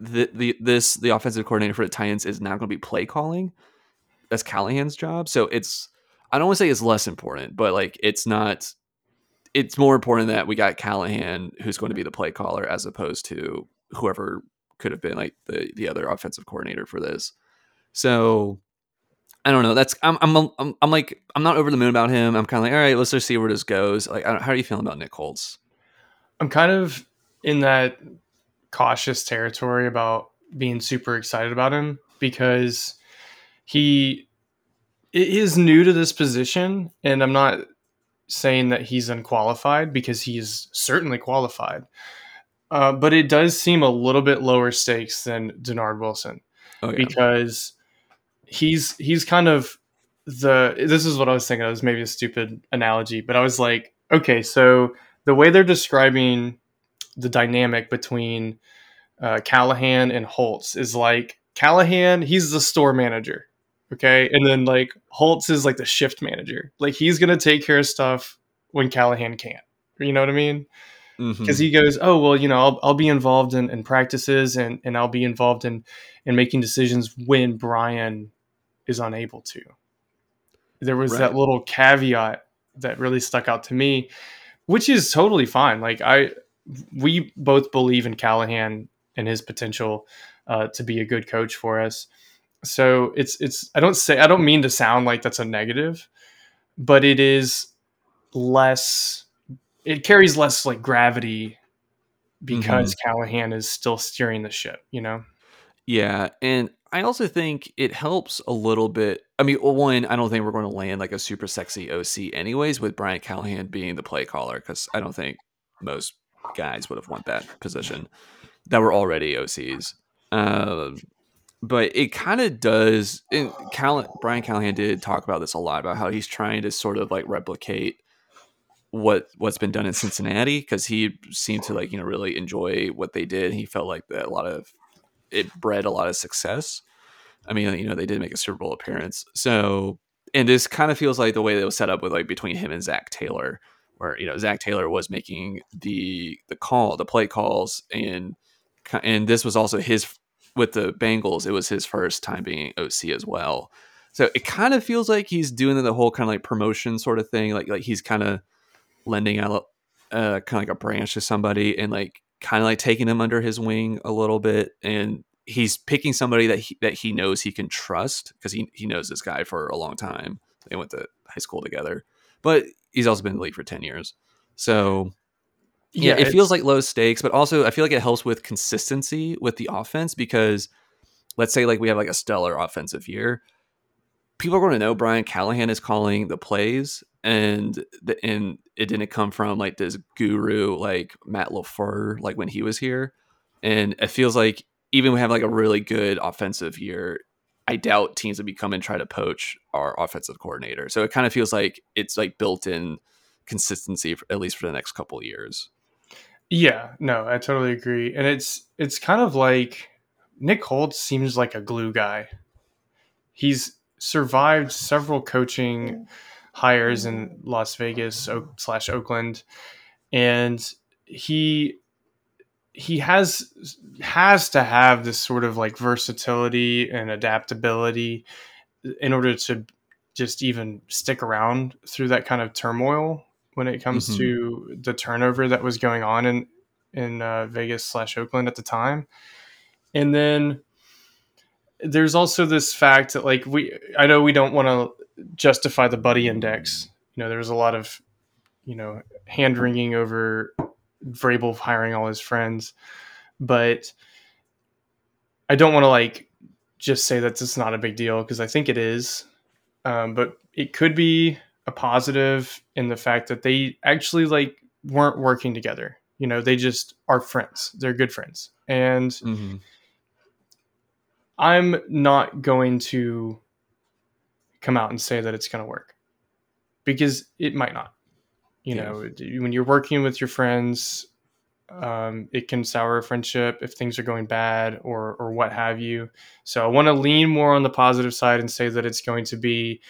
the the this the offensive coordinator for the Titans is not going to be play calling. that's Callahan's job. So it's I don't want to say it's less important, but like it's not. It's more important that we got Callahan, who's going to be the play caller, as opposed to whoever could have been like the the other offensive coordinator for this. So I don't know. That's I'm I'm I'm, I'm like I'm not over the moon about him. I'm kind of like all right, let's just see where this goes. Like, how are you feeling about Nick Holz? I'm kind of in that cautious territory about being super excited about him because he is new to this position and I'm not saying that he's unqualified because he's certainly qualified. Uh, but it does seem a little bit lower stakes than Dennard Wilson Oh yeah, because he's he's kind of the this is what I was thinking. It was maybe a stupid analogy, but I was like, okay, so the way they're describing the dynamic between uh, Callahan and Holz is like Callahan, he's the store manager, okay, and then like Holz is like the shift manager. Like he's gonna take care of stuff when Callahan can't. You know what I mean? Because he goes, oh well, you know, I'll, I'll be involved in, in practices and and I'll be involved in in making decisions when Brian is unable to. There was that little caveat that really stuck out to me, which is totally fine. Like I, we both believe in Callahan and his potential uh, to be a good coach for us. So it's it's I don't say I don't mean to sound like that's a negative, but it is less it carries less like gravity because Callahan is still steering the ship, you know? Yeah, and I also think it helps a little bit. I mean, one, I don't think we're going to land like a super sexy OC, anyways, with Brian Callahan being the play caller, because I don't think most guys would have want that position that were already OCs. Um, but it kind of does. And Call- Brian Callahan did talk about this a lot about how he's trying to sort of like replicate what what's been done in Cincinnati because he seemed to like you know really enjoy what they did. He felt like that a lot of it bred a lot of success. I mean, you know, they did make a Super Bowl appearance. So, and this kind of feels like the way that was set up with like between him and Zac Taylor, where you know Zac Taylor was making the the call, the play calls, and and this was also his with the Bengals. It was his first time being OC as well. So it kind of feels like he's doing the whole kind of like promotion sort of thing, like like he's kind of lending out uh kind of like a branch to somebody and like kind of like taking them under his wing a little bit and he's picking somebody that he, that he knows he can trust because he, he knows this guy for a long time. They went to high school together. But he's also been in the league for 10 years. So yeah, it feels like low stakes but also i feel like it helps with consistency with the offense because let's say like we have like a stellar offensive year. People are going to know brian callahan is calling the plays and the and it didn't come from like this guru like matt lafleur like when he was here. And it feels like even we have like a really good offensive year i doubt teams would be come and try to poach our offensive coordinator so it kind of feels like it's like built in consistency for, at least for the next couple years Yeah, no, I totally agree. And it's it's kind of like Nick Holz seems like a glue guy. He's survived several coaching hires in Las Vegas slash Oakland, and he he has has to have this sort of like versatility and adaptability in order to just even stick around through that kind of turmoil when it comes Mhm. to the turnover that was going on in in uh, Vegas slash Oakland at the time, and then there's also this fact that like we I know we don't want to justify the buddy index. You know, there's a lot of you know hand wringing over Vrabel hiring all his friends, but I don't want to like just say that it's not a big deal because I think it is. Um, but it could be a positive in the fact that they actually like weren't working together. You know, they just are friends. They're good friends. And mm-hmm. I'm not going to come out and say that it's going to work because it might not. You Yeah. know, when you're working with your friends, um, it can sour a friendship if things are going bad or or what have you. So I want to lean more on the positive side and say that it's going to be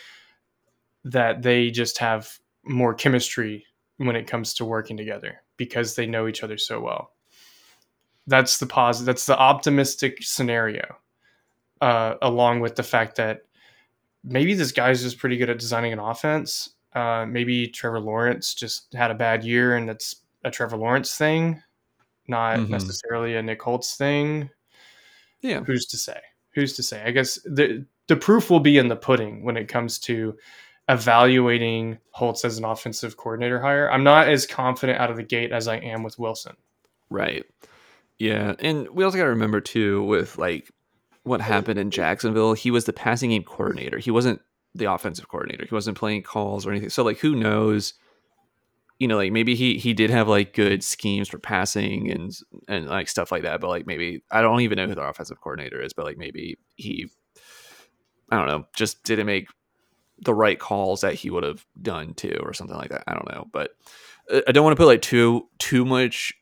that they just have more chemistry when it comes to working together because they know each other so well. That's the positive. That's the optimistic scenario, uh, along with the fact that maybe this guy's just pretty good at designing an offense. Uh, maybe Trevor Lawrence just had a bad year and it's a Trevor Lawrence thing, not Mhm. necessarily a Nick Holz thing. Yeah. Who's to say? Who's to say? I guess the the proof will be in the pudding when it comes to evaluating Holz as an offensive coordinator hire. I'm not as confident out of the gate as I am with Wilson. Right. Yeah, and we also got to remember too with like what happened in Jacksonville. He was the passing game coordinator. He wasn't the offensive coordinator. He wasn't playing calls or anything. So like, who knows? You know, like maybe he he did have like good schemes for passing and and like stuff like that. But like maybe I don't even know who their offensive coordinator is. But like maybe he, I don't know, just didn't make the right calls that he would have done too, or something like that. I don't know, but I don't want to put like too too much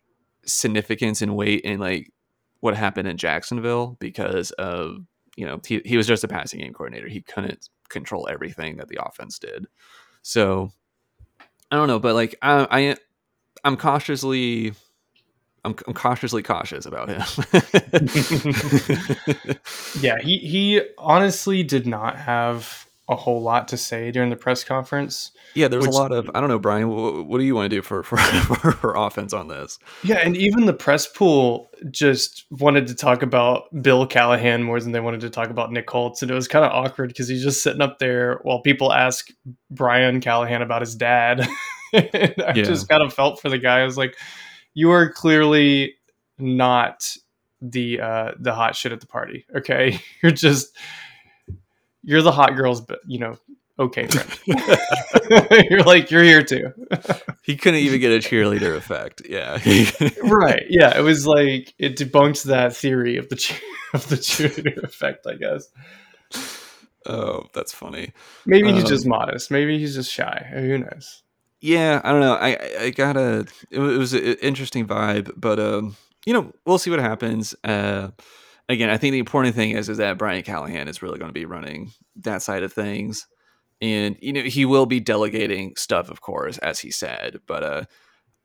significance and weight in like what happened in Jacksonville because of you know he, he was just a passing game coordinator. He couldn't control everything that the offense did. So I don't know, but like I, I I'm cautiously I'm, I'm cautiously cautious about him. Yeah, he he honestly did not have a whole lot to say during the press conference. yeah, there's Which- a lot of I don't know, Brian. What, what do you want to do for for, for offense on this? Yeah, and even the press pool just wanted to talk about Bill Callahan more than they wanted to talk about Nick Holz, and it was kind of awkward because he's just sitting up there while people ask Brian Callahan about his dad. and I Yeah. just kind of felt for the guy. I was like, "You are clearly not the uh, the hot shit at the party. Okay, you're just you're the hot girls, but you know." Okay, you're like you're here too. He couldn't even get a cheerleader effect. Yeah. right yeah it was like it debunks that theory of the cheer, of the cheerleader effect i guess oh, that's funny. maybe he's Um, just modest maybe he's just shy who knows yeah i don't know i I- i got a it was an interesting vibe but um you know we'll see what happens uh again i think the important thing is is that brian callahan is really going to be running that side of things. And you know he will be delegating stuff of course as he said but uh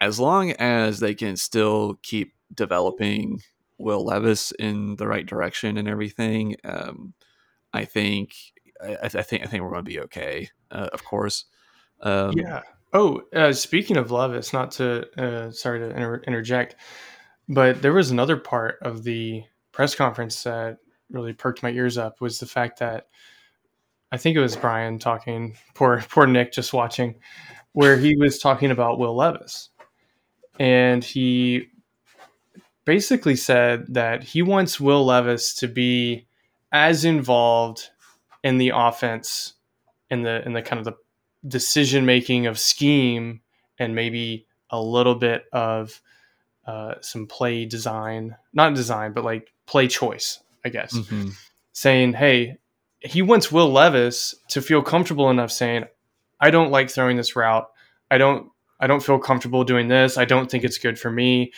as long as they can still keep developing will levis in the right direction and everything um i think i, I think i think we're going to be okay uh, of course. Um yeah. Oh uh, speaking of levis not to uh, sorry to inter- interject but there was another part of the press conference that really perked my ears up was the fact that i think it was brian talking poor poor nick just watching where he was talking about will levis. And he basically said that he wants Will Levis to be as involved in the offense in the in the kind of the decision making of scheme and maybe a little bit of uh, some play design, not design, but like play choice, I guess. mhm. Saying, hey, he wants Will Levis to feel comfortable enough saying, I don't like throwing this route. I don't I don't feel comfortable doing this. I don't think it's good for me.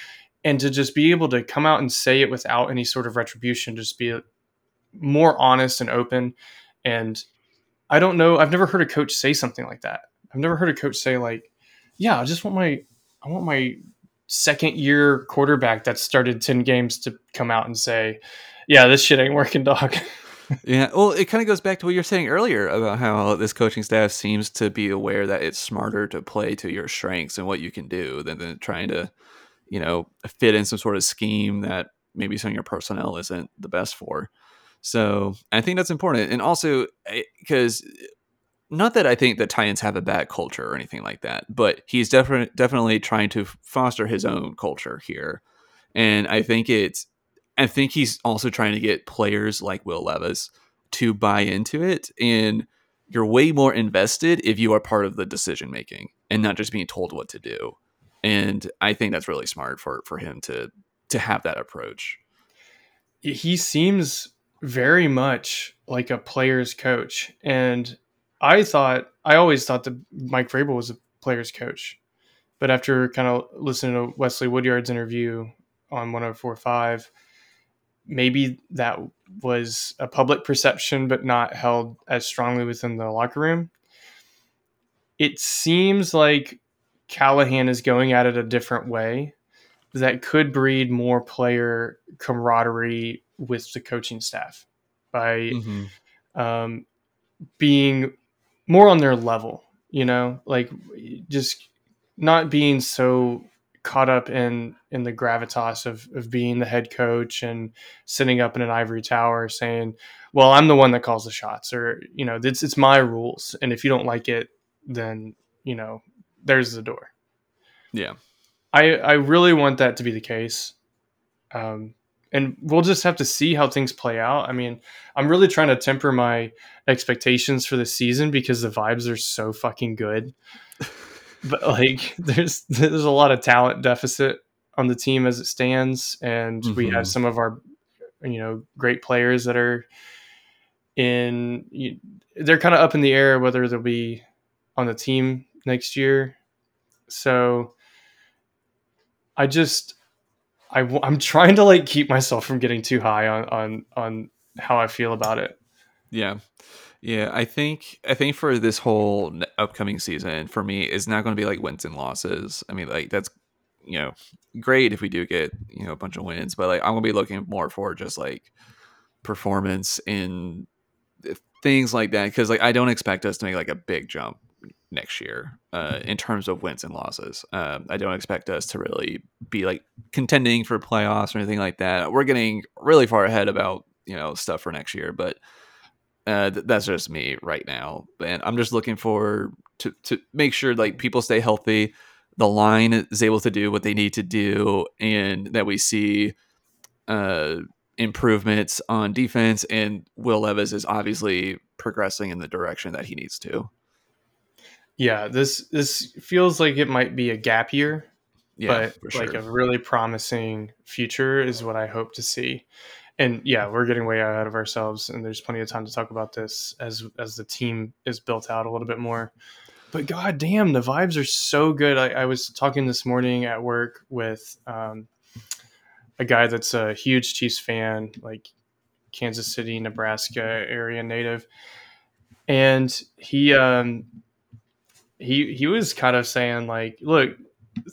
And to just be able to come out and say it without any sort of retribution, just be more honest and open. And I don't know, I've never heard a coach say something like that. I've never heard a coach say like, "Yeah, I just want my I want my second year quarterback that started 10 games to come out and say, "Yeah, this shit ain't working, dog." Yeah, well, it kind of goes back to what you were saying earlier about how this coaching staff seems to be aware that it's smarter to play to your strengths and what you can do than, than trying to, you know, fit in some sort of scheme that maybe some of your personnel isn't the best for. So I think that's important, and also eh, because not that I think that Titans have a bad culture or anything like that, but he's definitely definitely trying to foster his own culture here, and I think it's I think he's also trying to get players like Will Levis to buy into it. And you're way more invested if you are part of the decision making and not just being told what to do. And I think that's really smart for for him to to have that approach. he seems very much like a player's coach. And I thought, I always thought that Mike Vrabel was a player's coach. But after kind of listening to Wesley Woodyard's interview on 104.5, maybe that was a public perception, but not held as strongly within the locker room. It seems like Callahan is going at it a different way that could breed more player camaraderie with the coaching staff by Mm-hmm. um, being more on their level, you know, like just not being so caught up in in the gravitas of of being the head coach and sitting up in an ivory tower saying, "Well, I'm the one that calls the shots," or you know, it's it's my rules, and if you don't like it, then you know, there's the door. Yeah. I I really want that to be the case. Um, and we'll just have to see how things play out. I mean, I'm really trying to temper my expectations for the season because the vibes are so fucking good. but like, there's there's a lot of talent deficit on the team as it stands, and we have Mhm. some of our you know great players that are in. you- They're kind of up in the air whether they'll be on the team next year. So I just I I'm trying to like keep myself from getting too high on on on how I feel about it. Yeah. Yeah, I think I think for this whole upcoming season for me is not going to be like wins and losses. I mean, like that's you know great if we do get you know a bunch of wins, but like I'm to be looking more for just like performance in eh, things like that because like I don't expect us to make like a big jump next year uh, in terms of wins and losses. Um, I don't expect us to really be like contending for playoffs or anything like that. We're getting really far ahead about you know stuff for next year, but uh, th- that's just me right now. And I'm just looking for to to make sure like people stay healthy, the line is able to do what they need to do, and that we see uh, improvements on defense. And Will Levis is obviously progressing in the direction that he needs to. Yeah, this this feels like it might be a gap year, Yeah, but sure. like a really promising future is what I hope to see. And yeah, we're getting way ahead of ourselves, and there's plenty of time to talk about this as as the team is built out a little bit more. But god damn, the vibes are so good. I, I was talking this morning at work with um, a guy that's a huge Chiefs fan, like Kansas City, Nebraska area native, and he um, he he was kind of saying like, look,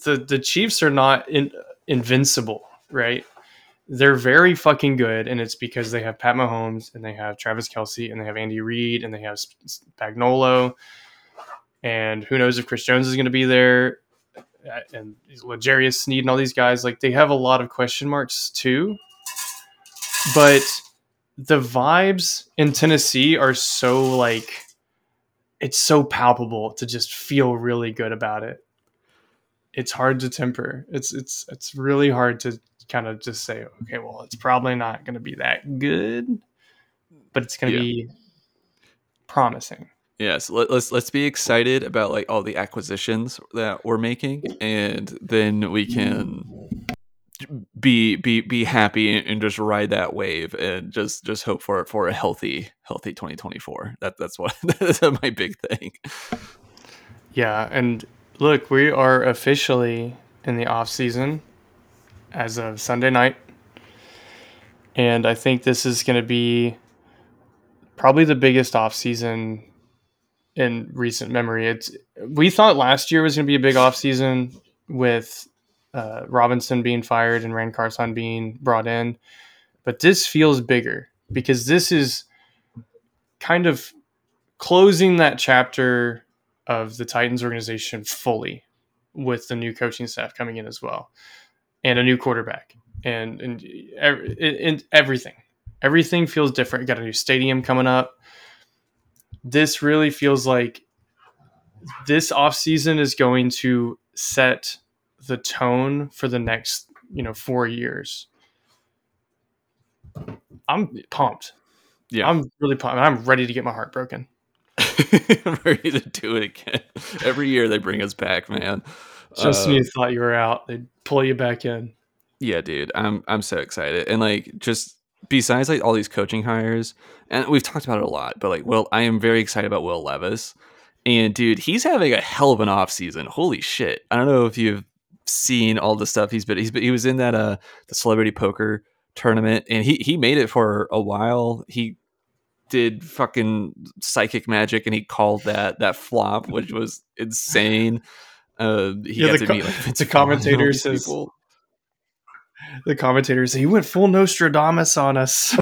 the the Chiefs are not in, invincible, right? They're very fucking good, and it's because they have Pat Mahomes and they have Travis Kelce and they have Andy Reid and they have Spagnuolo, and who knows if Chris Jones is going to be there, and L'Jarius Sneed and all these guys. Like they have a lot of question marks too, but the vibes in Tennessee are so like it's so palpable to just feel really good about it. It's hard to temper. It's it's it's really hard to kind of just say, okay, well, it's probably not going to be that good, but it's going to Yeah. be promising. Yes, let, let's let's be excited about like all the acquisitions that we're making, and then we can be be be happy and, just ride that wave and just just hope for for a healthy healthy 2024. That that's what that's my big thing. Yeah, and look, we are officially in the off season as of Sunday night. And I think this is going to be probably the biggest off season in recent memory. It's we thought last year was going to be a big off season with uh, Robinson being fired and Ran Carthon being brought in, but this feels bigger because this is kind of closing that chapter of the Titans organization fully with the new coaching staff coming in as well and a new quarterback and and, and everything. Everything feels different. Got a new stadium coming up. This really feels like this offseason is going to set the tone for the next you know four years. I'm pumped. Yeah, i'm really pumped. I'm ready to get my heart broken. I'm ready to do it again. Every year they bring us back, man. just Uh, when you thought you were out they'd pull you back in. Yeah, dude, I'm I'm so excited, and like just besides like all these coaching hires, and we've talked about it a lot, but like well, I am very excited about Will Levis, and dude, he's having a hell of an off season. Holy shit! I don't know if you've seen all the stuff he's been. He's been, he was in that uh the celebrity poker tournament, and he he made it for a while. He did fucking psychic magic, and he called that that flop, which was insane. Uh, he Yeah, got the to meet like the Vaughn and all commentator says- people. the commentators say he went full Nostradamus on us.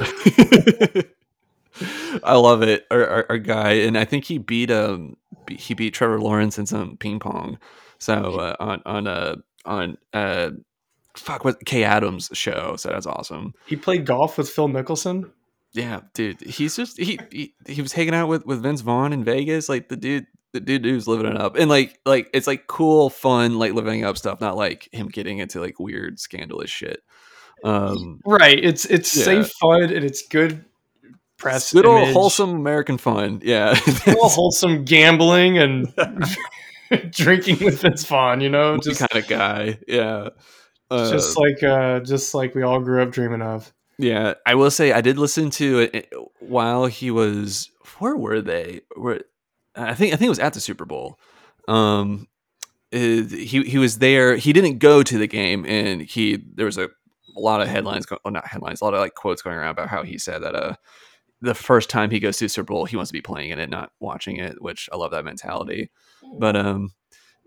I love it. Our, our, our guy, and I think he beat um he beat Trevor Lawrence in some ping pong. So uh, on on uh on uh fuck what Kay Adams show. So that's awesome. He played golf with Phil Mickelson. Yeah, dude. He's just he he, he was hanging out with with Vince Vaughn in Vegas. Like the dude. The dude who's living it up, and like, like it's like cool, fun, like living up stuff. Not like him getting into like weird, scandalous shit. Um, Right. It's it's Yeah. safe fun and it's good press. good old image. wholesome American fun. Yeah, wholesome gambling and drinking with Vince Vaughn. You know, just kind of guy. Yeah. Uh, just like uh, just like we all grew up dreaming of. yeah, I will say I did listen to it while he was. Where were they? Where I think I think it was at the Super Bowl. Um, he he was there. He didn't go to the game, and he there was a, a lot of headlines. Well, not headlines. A lot of like quotes going around about how he said that uh the first time he goes to the Super Bowl, he wants to be playing in it, not watching it. Which I love that mentality. But um,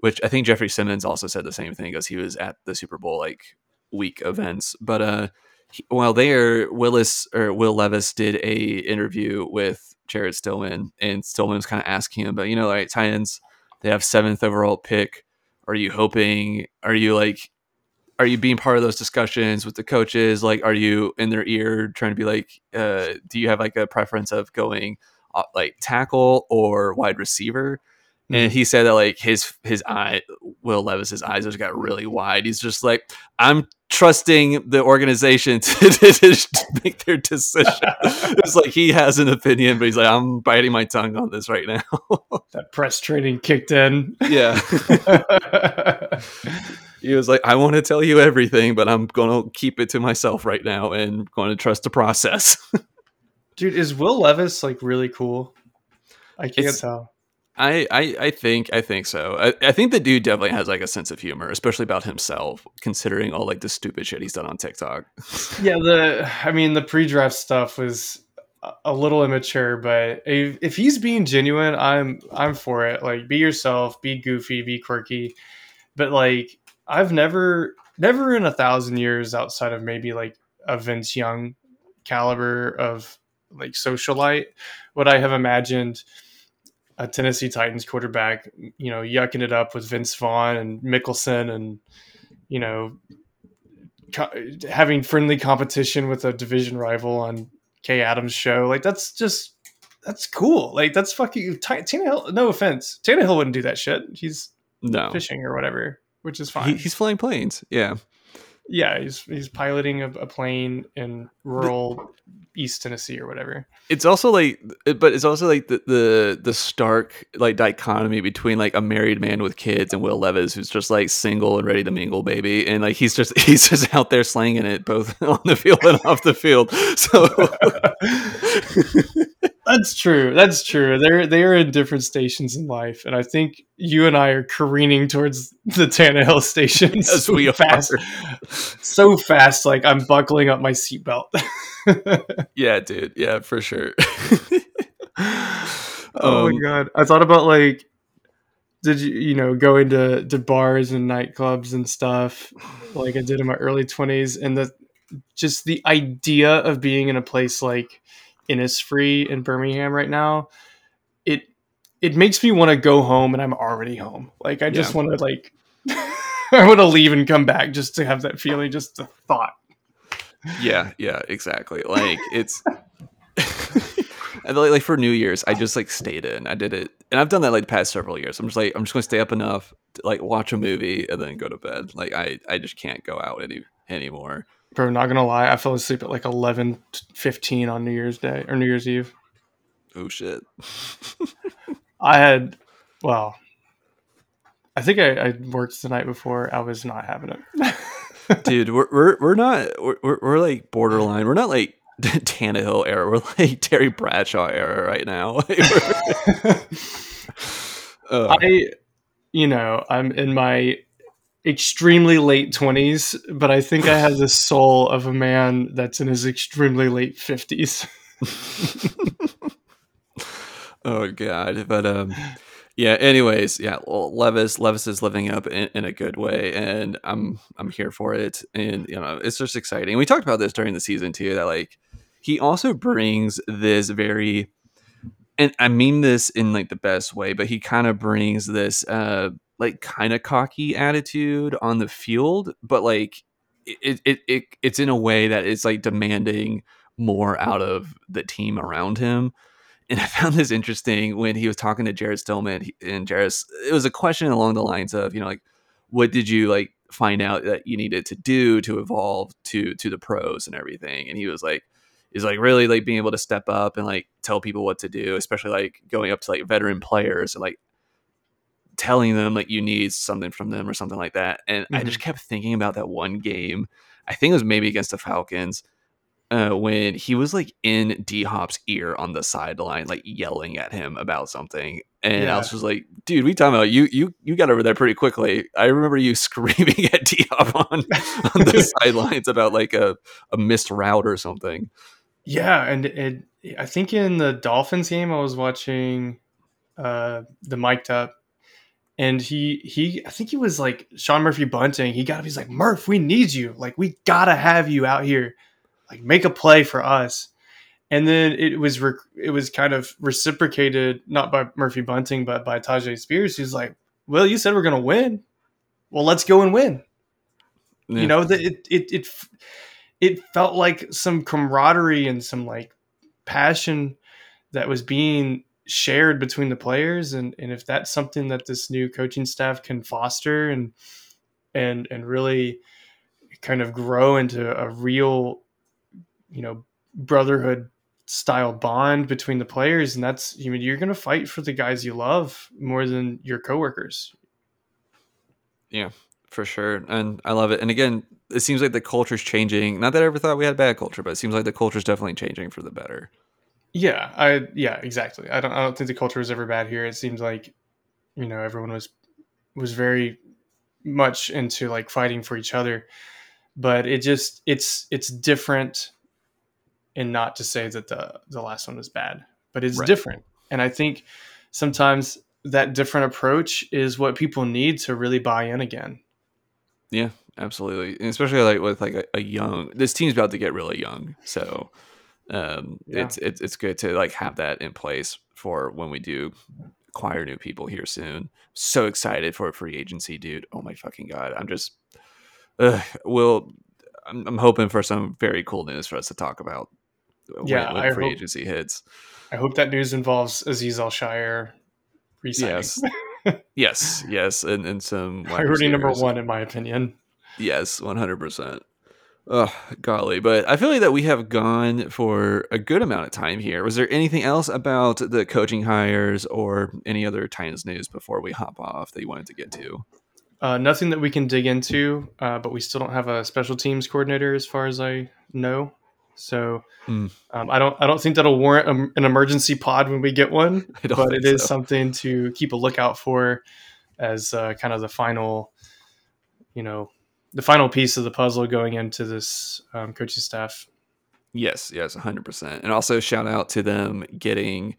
which I think Jeffrey Simmons also said the same thing because he was at the Super Bowl like week events. But uh, he, while there, Willis or Will Levis did a interview with Jared Stillman, and Stillman was kind of asking him, but you know, like Titans, they have seventh overall pick. Are you hoping? Are you like? Are you being part of those discussions with the coaches? Like, are you in their ear trying to be like, uh, do you have like a preference of going uh, like tackle or wide receiver? And mm-hmm. he said that like his his eye will levis's eyes just got really wide he's just like i'm trusting the organization to, to, to make their decision it's like he has an opinion but he's like i'm biting my tongue on this right now That press training kicked in. yeah he was like i want to tell you everything but i'm gonna keep it to myself right now and going to trust the process Dude, is Will Levis like really cool? I can't It's- tell. I, I I think I think so. I, I think the dude definitely has like a sense of humor, especially about himself, considering all like the stupid shit he's done on TikTok. Yeah, the I mean the pre-draft stuff was a- little immature, but if, if he's being genuine, I'm I'm for it. Like be yourself, be goofy, be quirky. But like I've never never in a thousand years outside of maybe like a Vince Young caliber of like socialite would I have imagined a Tennessee Titans quarterback, you know, yucking it up with Vince Vaughn and Mickelson and you know co- having friendly competition with a division rival on Kay Adams' show. Like that's just that's cool. Like that's fucking Ty- Tannehill. No offense, Tannehill wouldn't do that shit. He's No, fishing or whatever, which is fine. he, he's flying planes. Yeah, yeah, he's he's piloting a, a plane in rural East Tennessee or whatever. it's also like, but it's also like the the the stark like dichotomy between like a married man with kids and Will Levis, who's just like single and ready to mingle, baby, and like he's just he's just out there slanging it both on the field and off the field. So That's true. That's true. They're they are in different stations in life, and I think you and I are careening towards the Tannehill station. Yes, so we are. fast, so fast. Like I'm buckling up my seatbelt. yeah, dude, yeah, for sure. oh Um, my god! I thought about like, did you you know go into to bars and nightclubs and stuff like I did in my early twenties, and the just the idea of being in a place like Innisfree in Birmingham right now, it it makes me want to go home, and I'm already home. Like I just Yeah. want to like. I want to leave and come back just to have that feeling, just the thought. Yeah, yeah, exactly. Like it's and like, like for New Year's, I just like stayed in. I did it, and I've done that like the past several years. I'm just like I'm just going to stay up enough to like watch a movie and then go to bed. Like I I just can't go out any anymore. Bro, not gonna lie, I fell asleep at like 11, 15 on New Year's Day or New Year's Eve. Oh shit. I had, well, I think I, I worked the night before. I was not having it. Dude, we're we're, we're not we're, we're like borderline. We're not like Tannehill era. We're like Terry Bradshaw era right now. We're- I, you know, I'm in my extremely late 20s, but I think I have the soul of a man that's in his extremely late 50s. Oh god, but um, yeah. Anyways, yeah. Levis, Levis is living up in, in a good way, and I'm I'm here for it. And you know, it's just exciting. We talked about this during the season too. That like he also brings this very and I mean this in like the best way, but he kind of brings this uh like kind of cocky attitude on the field, but like it, it it it's in a way that it's like demanding more out of the team around him. And I found this interesting when he was talking to Jared Stillman and Jared. It was a question along the lines of, you know, like, what did you like find out that you needed to do to evolve to to the pros and everything? And he was like, is like really like being able to step up and like tell people what to do, especially like going up to like veteran players and like telling them like you need something from them or something like that. And I just kept thinking about that one game. I think it was maybe against the Falcons uh, when he was like in D Hop's ear on the sideline, like yelling at him about something. And I was just like, dude, we talking about you you you got over there pretty quickly. I remember you screaming at D Hop on, on the sidelines about like a, a missed route or something. Yeah, and it, I think in the Dolphins game, I was watching uh, the mic'd up, and he he I think he was like Sean Murphy-Bunting. He got up. He's like Murph, we need you. Like we gotta have you out here. Like make a play for us. And then it was rec- it was kind of reciprocated not by Murphy bunting but by Tyjae Spears. He's like, well, you said we're gonna win. Well, let's go and win Yeah. you know that it, it it it felt like some camaraderie and some like passion that was being shared between the players and and if that's something that this new coaching staff can foster and and and really kind of grow into a real you know brotherhood style bond between the players and that's you mean you're going to fight for the guys you love more than your coworkers Yeah, for sure. And I love it. And again, it seems like the culture's changing. Not that I ever thought we had bad culture, but it seems like the culture's definitely changing for the better. Yeah, I yeah, exactly. I don't I don't think the culture was ever bad here. It seems like you know everyone was was very much into like fighting for each other, but it just it's it's different. And not to say that the the last one was bad, but it's Right. different. And I think sometimes that different approach is what people need to really buy in again. Yeah, absolutely. And especially like with like a, a young this team's about to get really young. So um Yeah. it's it's it's good to like have that in place for when we do acquire new people here soon. So excited for a free agency, dude. Oh my fucking god. I'm just uh will I'm, I'm hoping for some very cool news for us to talk about when, Yeah, when free hope- agency hits. I hope that news involves Azeez Al-Shaair resigning. Yes. yes, yes, and, and some Priority number one, in my opinion. Yes, one hundred percent. Oh golly, but I feel like that we have gone for a good amount of time here. Was there anything else about the coaching hires or any other Titans news before we hop off that you wanted to get to? Uh, nothing that we can dig into, uh, but we still don't have a special teams coordinator, as far as I know. So Hmm. um, I don't I don't think that'll warrant a, an emergency pod when we get one, but it is so. something to keep a lookout for as uh, kind of the final, you know, the final piece of the puzzle going into this um, coaching staff. Yes, yes, one hundred percent. And also shout out to them getting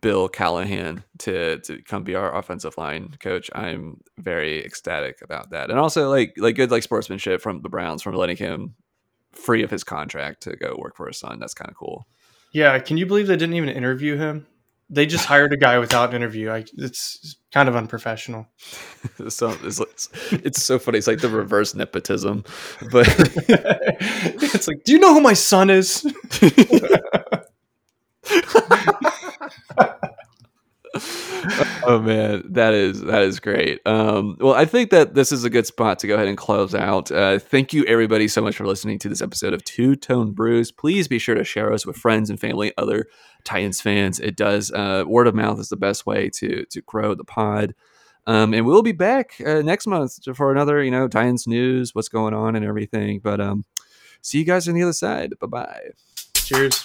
Bill Callahan to to come be our offensive line coach. I'm very ecstatic about that. And also like like good like sportsmanship from the Browns from letting him free of his contract to go work for his son. That's kind of cool. Yeah, can you believe they didn't even interview him? They just hired a guy without an interview. I, it's kind of unprofessional. so it's, it's, so funny. It's like the reverse nepotism, but it's like, do you know who my son is? oh man, that is that is great. Um, well, I think that this is a good spot to go ahead and close out. Uh, thank you everybody so much for listening to this episode of Two Tone Brews. Please be sure to share us with friends and family, other Titans fans. It does uh, word of mouth is the best way to to grow the pod. Um, and we'll be back uh, next month for another, you know, Titans news, what's going on, and everything. But um, see you guys on the other side. Bye bye. Cheers.